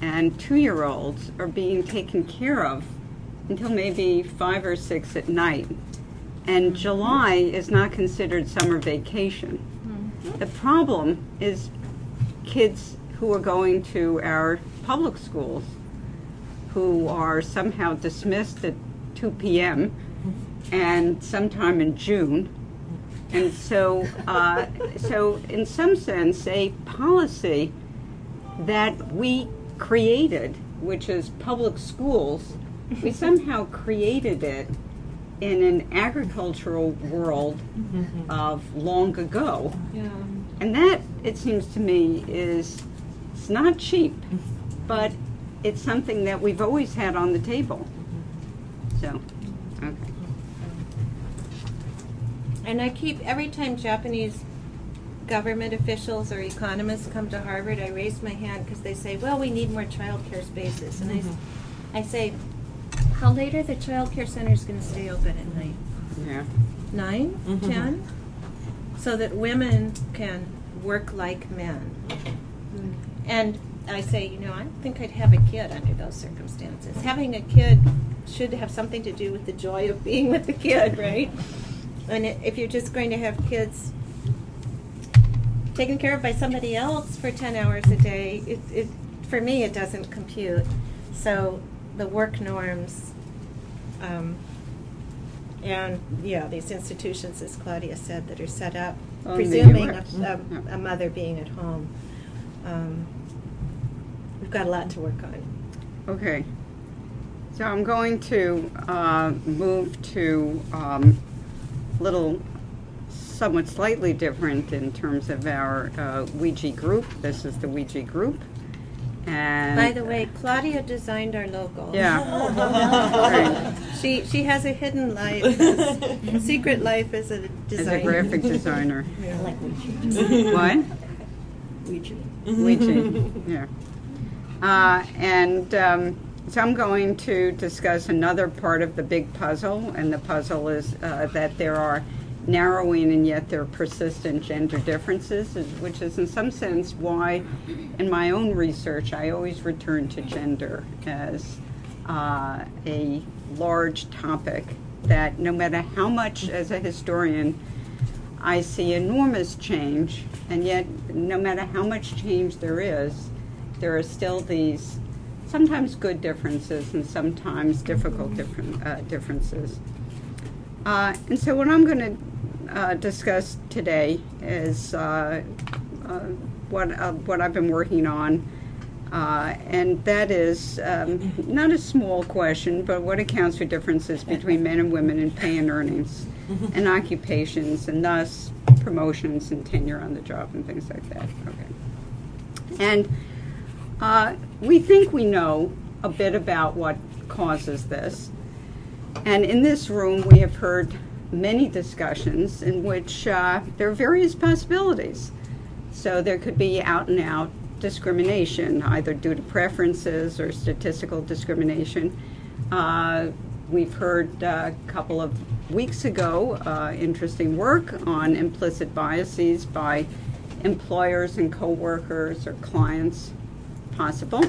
and two year olds are being taken care of until maybe five or six at night. And mm-hmm. July is not considered summer vacation. Mm-hmm. The problem is kids who are going to our public schools who are somehow dismissed at 2 p.m. and sometime in June. And so, uh, so in some sense, a policy that we created, which is public schools, we somehow created it in an agricultural world of long ago. Yeah. And that, it seems to me, is it's not cheap, but it's something that we've always had on the table. So, okay. And I keep, every time Japanese government officials or economists come to Harvard, I raise my hand because they say, well, we need more child care spaces. And mm-hmm. I, I say, how late are the child care centers going to stay open at night? Yeah. 9 mm-hmm. 10? So that women can work like men. And I say, you know, I don't think I'd have a kid under those circumstances. Having a kid should have something to do with the joy of being with the kid, right? And if you're just going to have kids taken care of by somebody else for 10 hours a day, it, it, for me, it doesn't compute. So the work norms, um, and yeah, these institutions, as Claudia said, that are set up, On presuming a, a, a mother being at home. Um, got a lot to work on. Okay. So I'm going to uh, move to um, little, somewhat slightly different in terms of our uh, Ouija group. This is the Ouija group. And By the way, Claudia designed our logo. Yeah. She she has a hidden life, as- secret life as a as designer. a graphic designer. I like Ouija. what? Ouija. Ouija, yeah. Uh, and um, so I'm going to discuss another part of the big puzzle, and the puzzle is uh, that there are narrowing and yet there are persistent gender differences, which is in some sense why, in my own research, I always return to gender as uh, a large topic that no matter how much, as a historian, I see enormous change, and yet, no matter how much change there is, there are still these sometimes good differences and sometimes difficult different, uh, differences. Uh, and so, what I'm going to uh, discuss today is uh, uh, what uh, what I've been working on, uh, and that is um, not a small question, but what accounts for differences between men and women in pay and earnings, and occupations, and thus promotions and tenure on the job and things like that. Okay, and uh, we think we know a bit about what causes this. And in this room, we have heard many discussions in which uh, there are various possibilities. So there could be out and out discrimination, either due to preferences or statistical discrimination. Uh, we've heard uh, a couple of weeks ago uh, interesting work on implicit biases by employers and coworkers or clients possible.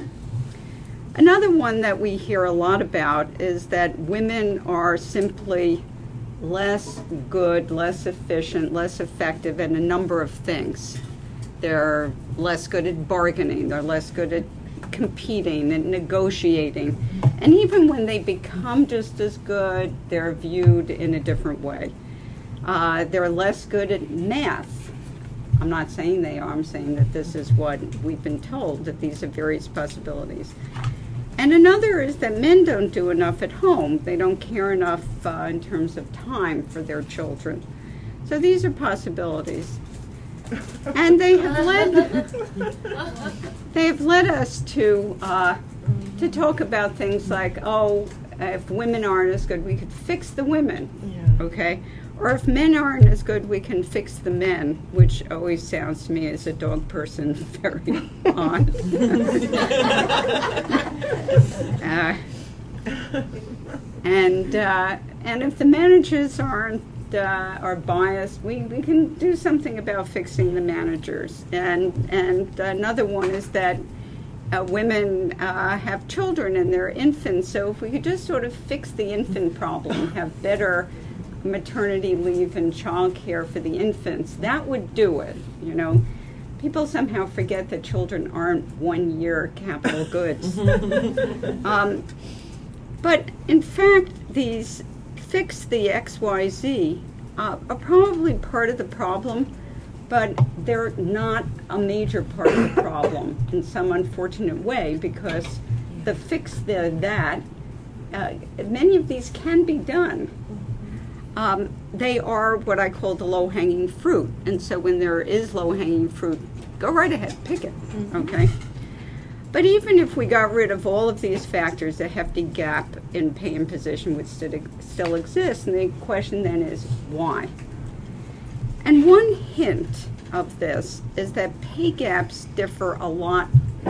Another one that we hear a lot about is that women are simply less good, less efficient, less effective in a number of things. They're less good at bargaining, they're less good at competing and negotiating. And even when they become just as good, they're viewed in a different way. Uh, they're less good at math. I'm not saying they are, I'm saying that this is what we've been told, that these are various possibilities. And another is that men don't do enough at home. They don't care enough uh, in terms of time for their children. So these are possibilities. And they have led they have led us to uh, to talk about things like, oh, if women aren't as good, we could fix the women. Okay? Or if men aren't as good, we can fix the men, which always sounds to me as a dog person very odd. uh, and uh, and if the managers aren't uh, are biased, we, we can do something about fixing the managers. And and another one is that uh, women uh, have children and they're infants. So if we could just sort of fix the infant problem, have better maternity leave and child care for the infants, that would do it. You know, people somehow forget that children aren't one year capital goods. um, but in fact, these fix the XYZ uh, are probably part of the problem, but they're not a major part of the problem in some unfortunate way because the fix the that, uh, many of these can be done. Um, they are what I call the low hanging fruit. And so when there is low hanging fruit, go right ahead, pick it. Okay? But even if we got rid of all of these factors, a hefty gap in pay and position would still, still exist. And the question then is why? And one hint of this is that pay gaps differ a lot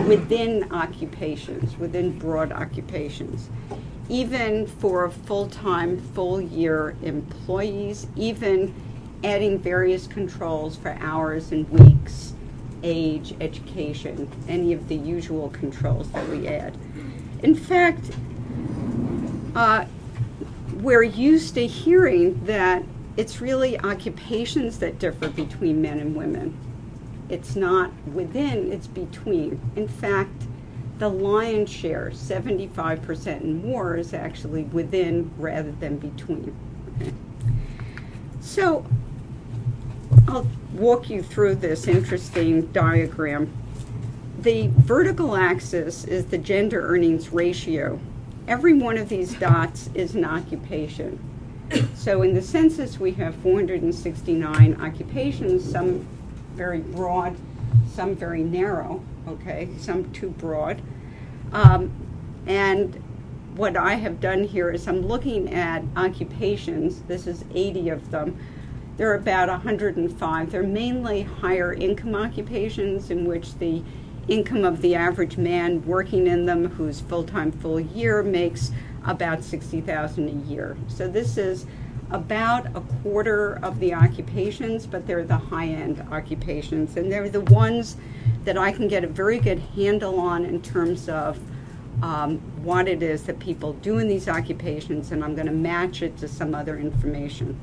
within occupations, within broad occupations. Even for full time, full year employees, even adding various controls for hours and weeks, age, education, any of the usual controls that we add. In fact, uh, we're used to hearing that it's really occupations that differ between men and women. It's not within, it's between. In fact, the lion's share, 75% and more, is actually within rather than between. So I'll walk you through this interesting diagram. The vertical axis is the gender earnings ratio. Every one of these dots is an occupation. So in the census, we have 469 occupations, some very broad, some very narrow, okay, some too broad. Um, and what I have done here is I'm looking at occupations, this is 80 of them. There are about 105. They're mainly higher income occupations in which the income of the average man working in them who's full-time full year makes about 60,000 a year. So this is about a quarter of the occupations, but they're the high-end occupations and they're the ones that I can get a very good handle on in terms of um, what it is that people do in these occupations and I'm going to match it to some other information.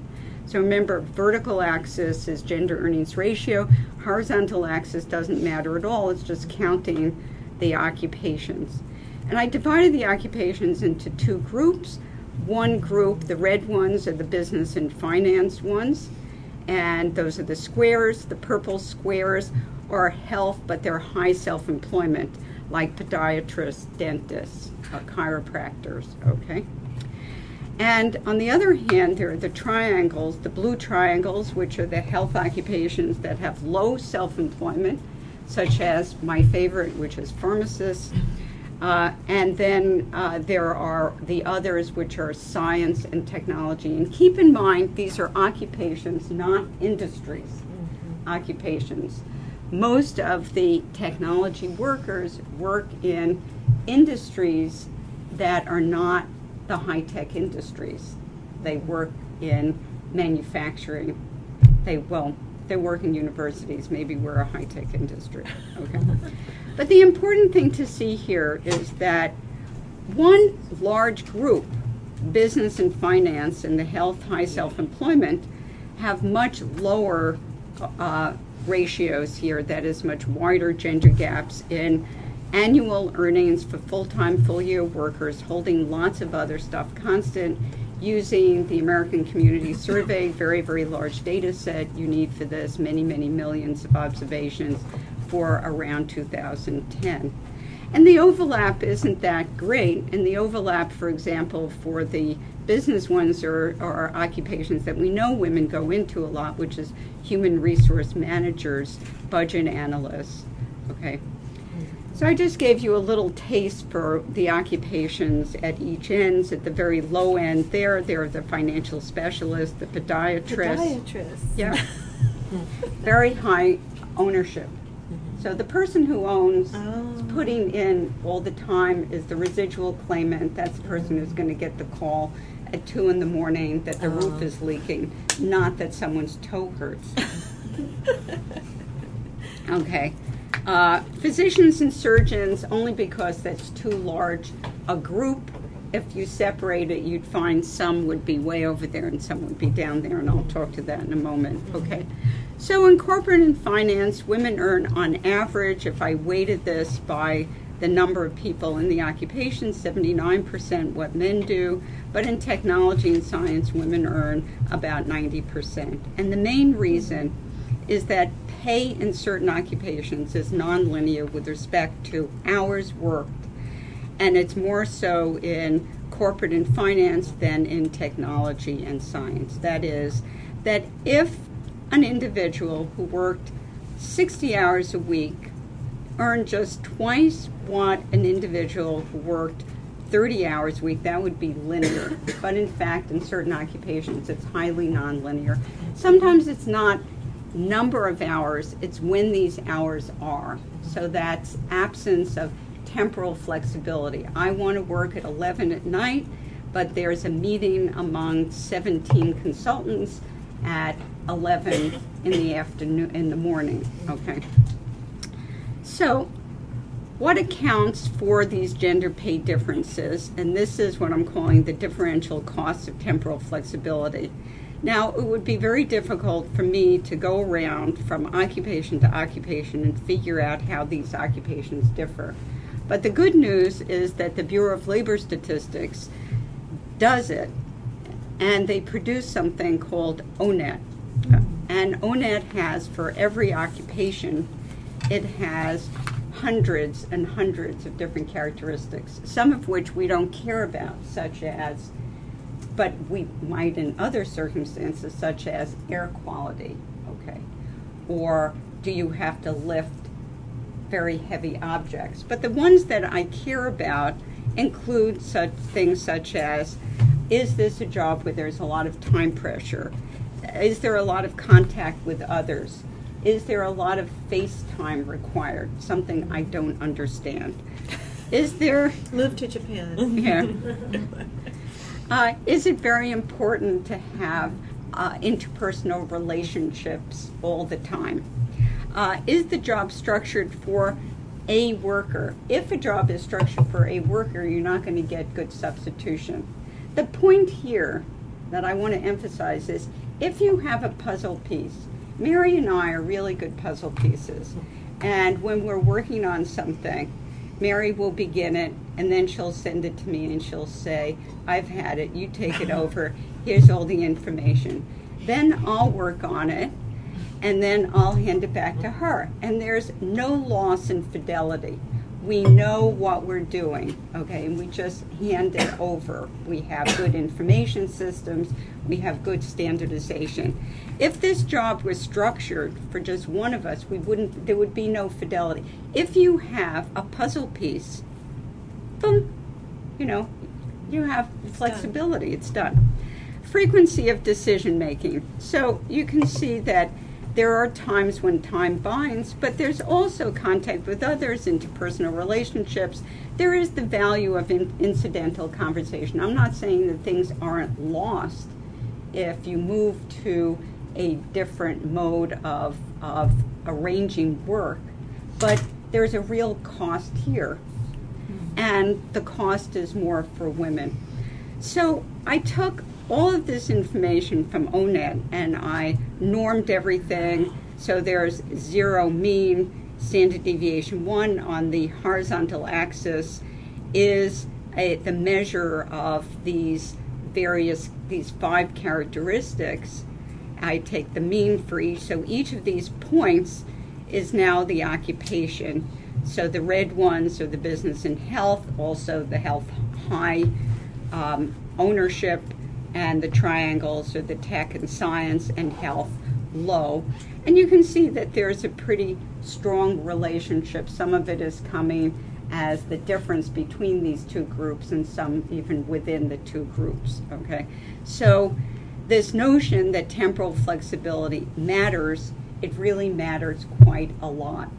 So remember, vertical axis is gender earnings ratio. Horizontal axis doesn't matter at all. It's just counting the occupations. And I divided the occupations into two groups. One group, the red ones, are the business and finance ones. And those are the squares. The purple squares are health, but they're high self employment, like podiatrists, dentists, uh, chiropractors, okay? And on the other hand, there are the triangles, the blue triangles, which are the health occupations that have low self employment, such as my favorite, which is pharmacists. Uh, and then uh, there are the others, which are science and technology. And keep in mind, these are occupations, not industries. Mm-hmm. Occupations. Most of the technology workers work in industries that are not the high tech industries. They work in manufacturing. They, well, they work in universities. Maybe we're a high tech industry. Okay. but the important thing to see here is that one large group, business and finance and the health, high self employment, have much lower uh, ratios here, that is, much wider gender gaps in annual earnings for full-time, full-year workers, holding lots of other stuff constant, using the American Community Survey, very, very large data set. You need for this, many, many millions of observations for around 2010. And the overlap isn't that great. And the overlap, for example, for the business ones are, are occupations that we know women go into a lot, which is human resource managers, budget analysts. Okay. So I just gave you a little taste for the occupations at each ends. At the very low end there, there are the financial specialists, the podiatrists. Podiatrists. Yeah. very high ownership. So the person who owns, Oh. putting in all the time is the residual claimant. That's the person who's going to get the call at two in the morning that the roof Oh. is leaking, not that someone's toe hurts. Okay. Uh, physicians and surgeons, only because that's too large a group. If you separate it, you'd find some would be way over there and some would be down there, and I'll talk to that in a moment. Okay. So in corporate and finance, women earn on average, if I weighted this by the number of people in the occupation, 79% what men do, but in technology and science, women earn about 90%. And the main reason is that pay in certain occupations is nonlinear with respect to hours worked, and it's more so in corporate and finance than in technology and science. That is, that if an individual who worked 60 hours a week earned just twice what an individual who worked 30 hours a week, that would be linear. but in fact, in certain occupations, it's highly nonlinear. Sometimes it's not number of hours, it's when these hours are. So that's absence of temporal flexibility. I want to work at 11 at night, but there's a meeting among 17 consultants at 11 in the afternoon, in the morning, okay? So, what accounts for these gender pay differences? And this is what I'm calling the differential cost of temporal flexibility. Now, it would be very difficult for me to go around from occupation to occupation and figure out how these occupations differ. But the good news is that the Bureau of Labor Statistics does it, and they produce something called ONET. And ONET has, for every occupation, it has hundreds and hundreds of different characteristics, some of which we don't care about, such as, but we might in other circumstances, such as air quality, okay? Or do you have to lift very heavy objects? But the ones that I care about include such things such as is this a job where there's a lot of time pressure? Is there a lot of contact with others? Is there a lot of face time required? Something I don't understand. Is there. Move to Japan. Yeah. Uh, is it very important to have uh, interpersonal relationships all the time? Uh, is the job structured for a worker? If a job is structured for a worker, you're not going to get good substitution. The point here that I want to emphasize is if you have a puzzle piece, Mary and I are really good puzzle pieces. And when we're working on something, Mary will begin it and then she'll send it to me and she'll say, I've had it, you take it over, here's all the information. Then I'll work on it and then I'll hand it back to her. And there's no loss in fidelity. We know what we're doing, okay, and we just hand it over. We have good information systems, we have good standardization. If this job was structured for just one of us, we wouldn't there would be no fidelity. If you have a puzzle piece, boom, you know, you have flexibility, it's done. Frequency of decision making. So you can see that there are times when time binds, but there's also contact with others, interpersonal relationships. There is the value of in- incidental conversation. I'm not saying that things aren't lost if you move to a different mode of, of arranging work, but there's a real cost here, mm-hmm. and the cost is more for women. So I took all of this information from ONET and I normed everything. So there's zero mean, standard deviation one on the horizontal axis is a, the measure of these various, these five characteristics. I take the mean for each. So each of these points is now the occupation. So the red ones are the business and health, also the health high um, ownership, and the triangles are the tech and science and health low. And you can see that there's a pretty strong relationship. Some of it is coming as the difference between these two groups and some even within the two groups. Okay, so this notion that temporal flexibility matters, it really matters quite a lot.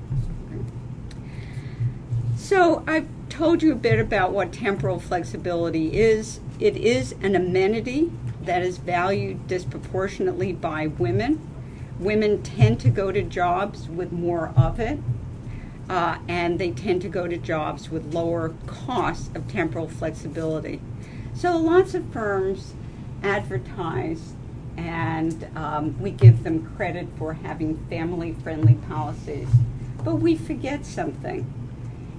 So I've told you a bit about what temporal flexibility is. It is an amenity that is valued disproportionately by women. Women tend to go to jobs with more of it, uh, and they tend to go to jobs with lower costs of temporal flexibility. So lots of firms advertise, and um, we give them credit for having family friendly policies. But we forget something.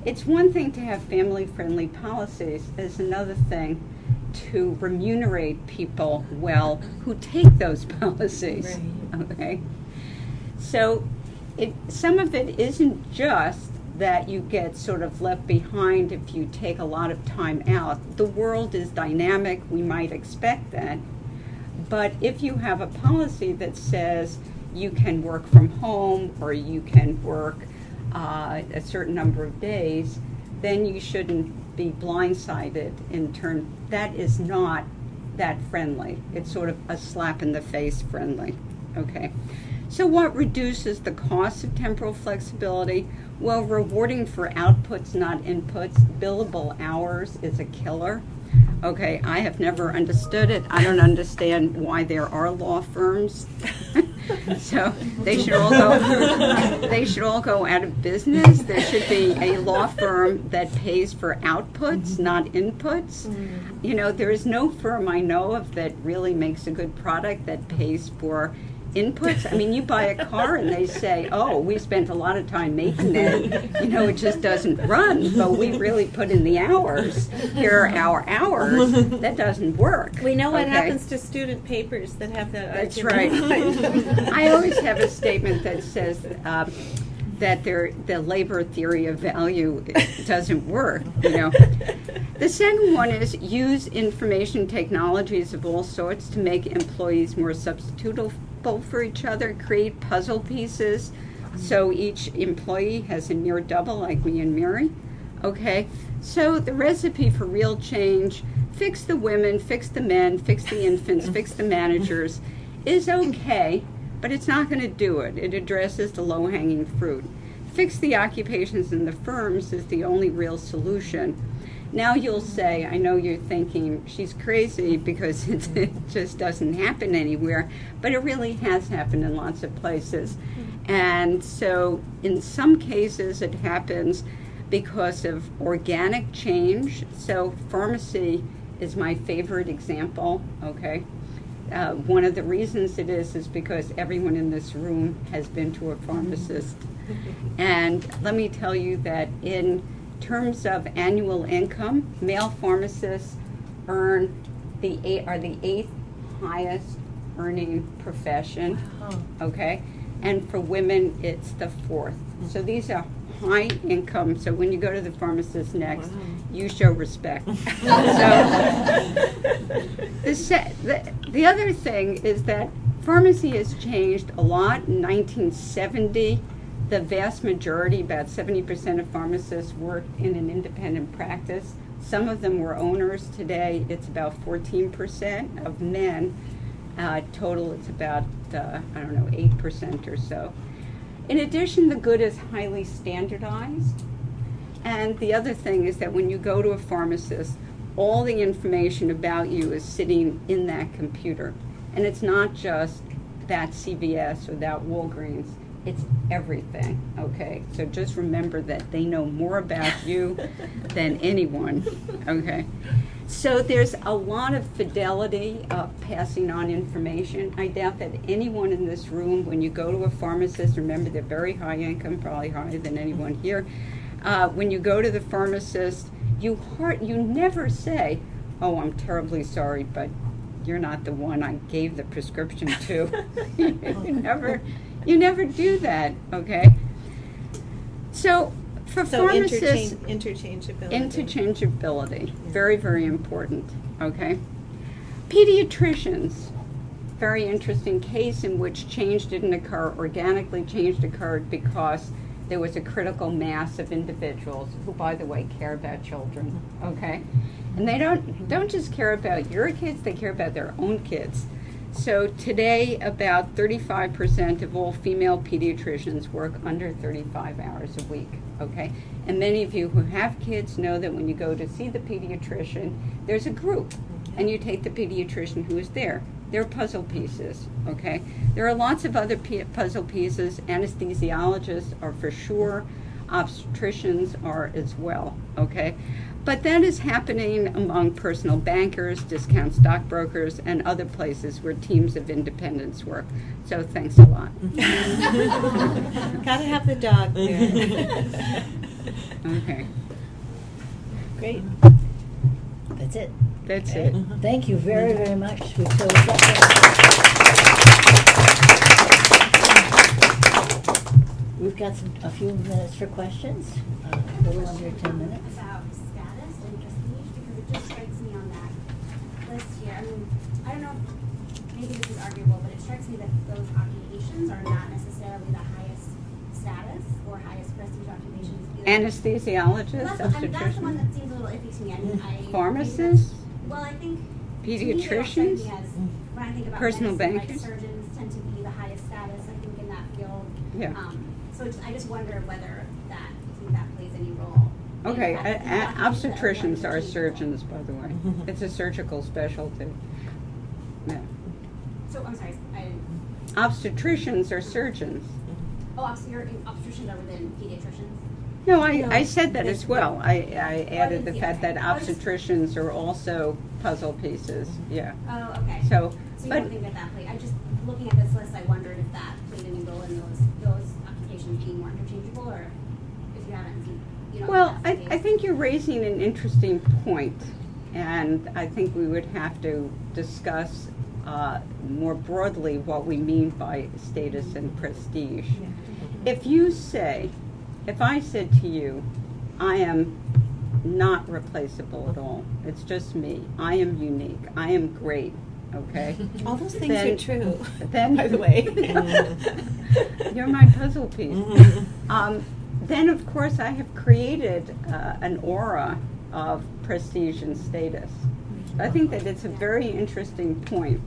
It's one thing to have family friendly policies, it's another thing to remunerate people well who take those policies. Right. Okay? So it, some of it isn't just that you get sort of left behind if you take a lot of time out. The world is dynamic, we might expect that. But if you have a policy that says you can work from home or you can work uh, a certain number of days, then you shouldn't be blindsided in turn. That is not that friendly. It's sort of a slap in the face friendly. Okay. So, what reduces the cost of temporal flexibility? Well, rewarding for outputs, not inputs. Billable hours is a killer. Okay, I have never understood it. I don't understand why there are law firms. so they should all go. They should all go out of business. There should be a law firm that pays for outputs, mm-hmm. not inputs. Mm-hmm. You know, there is no firm I know of that really makes a good product that pays for inputs. I mean, you buy a car and they say, "Oh, we spent a lot of time making it. You know, it just doesn't run, but we really put in the hours. Here are our hours. That doesn't work." We know what Okay? happens to student papers that have that That's argument. right. I always have a statement that says um, that there, the labor theory of value doesn't work. You know. The second one is use information technologies of all sorts to make employees more substitutable for each other. Create puzzle pieces so each employee has a near double, like me and Mary. Okay, so the recipe for real change fix the women, fix the men, fix the infants, fix the managers is okay, but it's not going to do it. It addresses the low hanging fruit. Fix the occupations in the firms is the only real solution. Now you'll say, I know you're thinking she's crazy because it just doesn't happen anywhere, but it really has happened in lots of places. And so, in some cases, it happens because of organic change. So, pharmacy is my favorite example, okay? Uh, one of the reasons it is is because everyone in this room has been to a pharmacist. And let me tell you that in terms of annual income, male pharmacists earn the eight, are the eighth highest earning profession. Okay, and for women, it's the fourth. So these are high income. So when you go to the pharmacist next, you show respect. so the, se- the the other thing is that pharmacy has changed a lot. In 1970, the vast majority, about 70% of pharmacists, worked in an independent practice. Some of them were owners. Today, it's about 14% of men. Uh, total, it's about, uh, I don't know, 8% or so. In addition, the good is highly standardized. And the other thing is that when you go to a pharmacist, all the information about you is sitting in that computer. And it's not just that CVS or that Walgreens, it's everything, okay? So just remember that they know more about you than anyone, okay? So there's a lot of fidelity of passing on information. I doubt that anyone in this room, when you go to a pharmacist, remember they're very high income, probably higher than anyone here. Uh, when you go to the pharmacist, you heart, you never say, "Oh, I'm terribly sorry, but you're not the one I gave the prescription to." you never, you never do that. Okay. So for So pharmacists, interchange, interchangeability. interchangeability, very very important. Okay. Pediatricians, very interesting case in which change didn't occur organically. Change occurred because there was a critical mass of individuals who, by the way, care about children. Okay, and they don't don't just care about your kids; they care about their own kids. So today, about 35% of all female pediatricians work under 35 hours a week. Okay, and many of you who have kids know that when you go to see the pediatrician, there's a group, and you take the pediatrician who is there. They're puzzle pieces. Okay, there are lots of other puzzle pieces. Anesthesiologists are for sure. Obstetricians are as well. Okay, but that is happening among personal bankers, discount stockbrokers, and other places where teams of independents work. So thanks a lot. Gotta have the dog there. Okay, Great. That's it. that's it. Thank you very, very much. We- we've got We've got some, a few minutes for questions, uh, a little under ten minutes. about status and prestige because it just strikes me on that list here. I mean, I don't know, maybe this is arguable, but it strikes me that those occupations are not necessarily the highest status or highest prestige occupations. either. Anesthesiologist, Well, that's, and that's the one that seems a little iffy to me. I mean, I. pharmacist, Well, I think. to me, they don't strike pediatricians. me as- When I think about Personal medicine, like bankers. surgeons tend to be the highest status, I think, in that field. Yeah. Um, so it's, I just wonder whether Okay, a- a- obstetricians are surgeons, by the way. It's a surgical specialty. Yeah. So, I'm sorry, I Obstetricians are surgeons. oh, obst- your obstetricians are within pediatricians? No, I, No, I said that as well. I, I oh, added the fact that obstetricians are also puzzle pieces, yeah. Oh, okay. So, So you but- don't think that that played, I just, looking at this list, I wondered if that played any role in those, those occupations being more interchangeable, or if you haven't seen, you know. if Well, I, I think you're raising an interesting point, and I think we would have to discuss uh, more broadly what we mean by status and prestige. If you say, if I said to you, I am not replaceable at all, it's just me, I am unique, I am great, okay? All those things Then- are true. Then, by the way. you're my puzzle piece. Um, then, of course, I have created uh, an aura of prestige and status. I think that it's a very interesting point.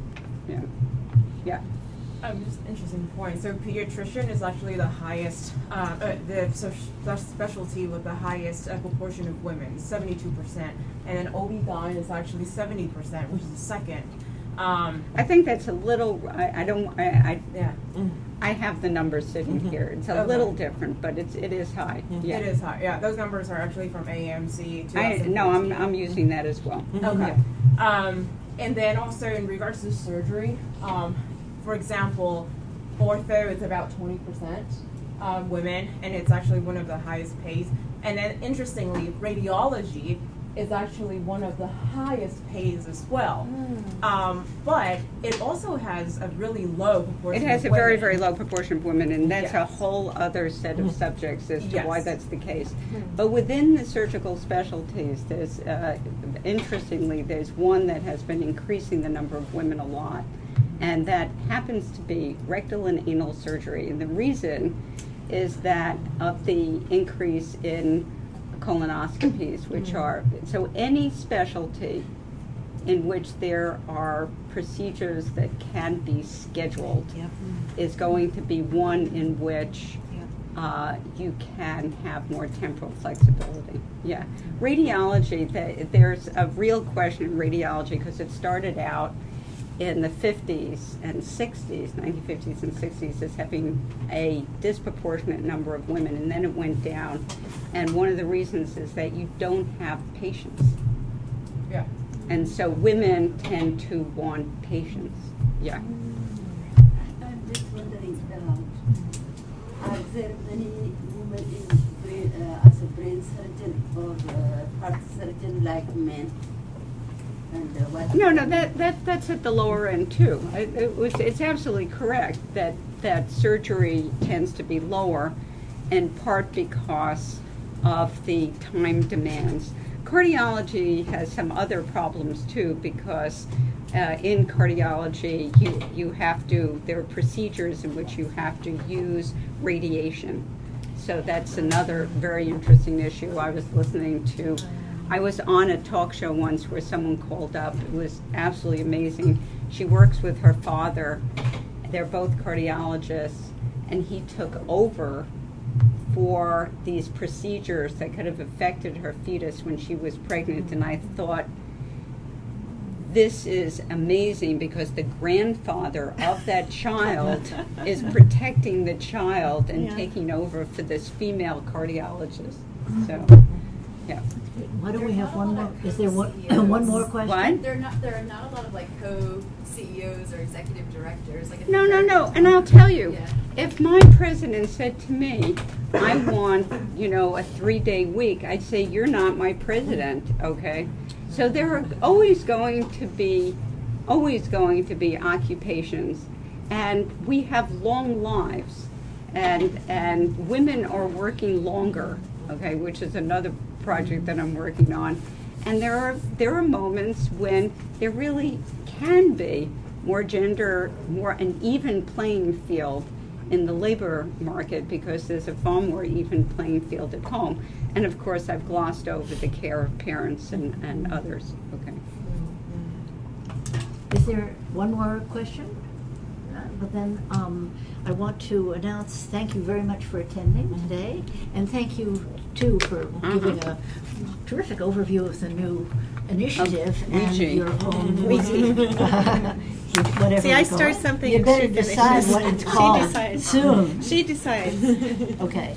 Yeah. Yeah. Um, just interesting point. So pediatrician is actually the highest, uh, uh, the so the specialty with the highest uh, proportion of women, seventy-two percent, and then OB/GYN is actually seventy percent, which is the second. Um, I think that's a little. I, I don't. I, I. Yeah. I have the numbers sitting here. It's a Okay. little different, but it's it is high. Yeah. It is high. Yeah, those numbers are actually from AMC. I no. I'm I'm using that as well. Okay. Um, and then also in regards to surgery, um, for example, ortho is about 20% um, women, and it's actually one of the highest pays. And then interestingly, radiology is actually one of the highest pays as well. Um, but it also has a really low proportion. It has a of very, women. very low proportion of women, and that's a whole other set of subjects as to why that's the case. But within the surgical specialties, there's, uh, interestingly, there's one that has been increasing the number of women a lot, and that happens to be rectal and anal surgery. And the reason is that of the increase in colonoscopies, which are, so any specialty in which there are procedures that can be scheduled is going to be one in which uh, you can have more temporal flexibility. Yeah. Radiology, th- there's a real question in radiology because it started out in the 50s and 60s, 1950s and 60s, as having a disproportionate number of women, and then it went down. And one of the reasons is that you don't have patients. Yeah. And so women tend to want patients. Yeah. I'm just wondering, um, are there many women in uh, as a brain surgeon or uh, heart surgeon like men? Uh? No, no, that, that that's at the lower end too. It, it was it's absolutely correct that that surgery tends to be lower, in part because of the time demands. Cardiology has some other problems too because uh, in cardiology you you have to there are procedures in which you have to use radiation. So that's another very interesting issue. I was listening to I was on a talk show once where someone called up. It was absolutely amazing. She works with her father. They're both cardiologists, and he took over for these procedures that could have affected her fetus when she was pregnant. And I thought, this is amazing because the grandfather of that child is protecting the child and Yeah. taking over for this female cardiologist. So, yeah. Why don't we have one more, is there one, one more question? What? There are not there are not a lot of like co CEOs or executive directors. Like No, no, no. And I'll tell you, Yeah. if my president said to me, I want, you know, a three day week, I'd say, You're not my president, okay? So there are always going to be, always going to be occupations. And we have long lives. And, and women are working longer, okay, which is another project that I'm working on. And there are there are moments when there really can be more gender, more an even playing field in the labor market because there's a far more even playing field at home. And of course, I've glossed over the care of parents and, and others. Okay. Is there one more question? But then um, I want to announce, thank you very much for attending today, and thank you too for giving a terrific overview of the new initiative and Ouija. your own Mhm. whatever See, I we call start it. something You and better she finishes. decide what it's She called decides. soon. She decides. Okay.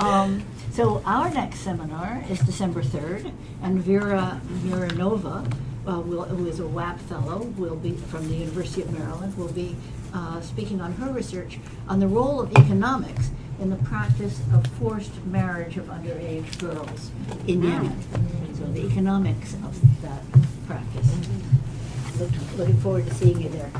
Um, so our next seminar is December 3rd, and Vera Mironova, uh, will, who is a WAP fellow, will be from the University of Maryland, will be uh, speaking on her research on the role of economics in the practice of forced marriage of underage girls in Yemen. So the economics of that practice. Look, looking forward to seeing you there.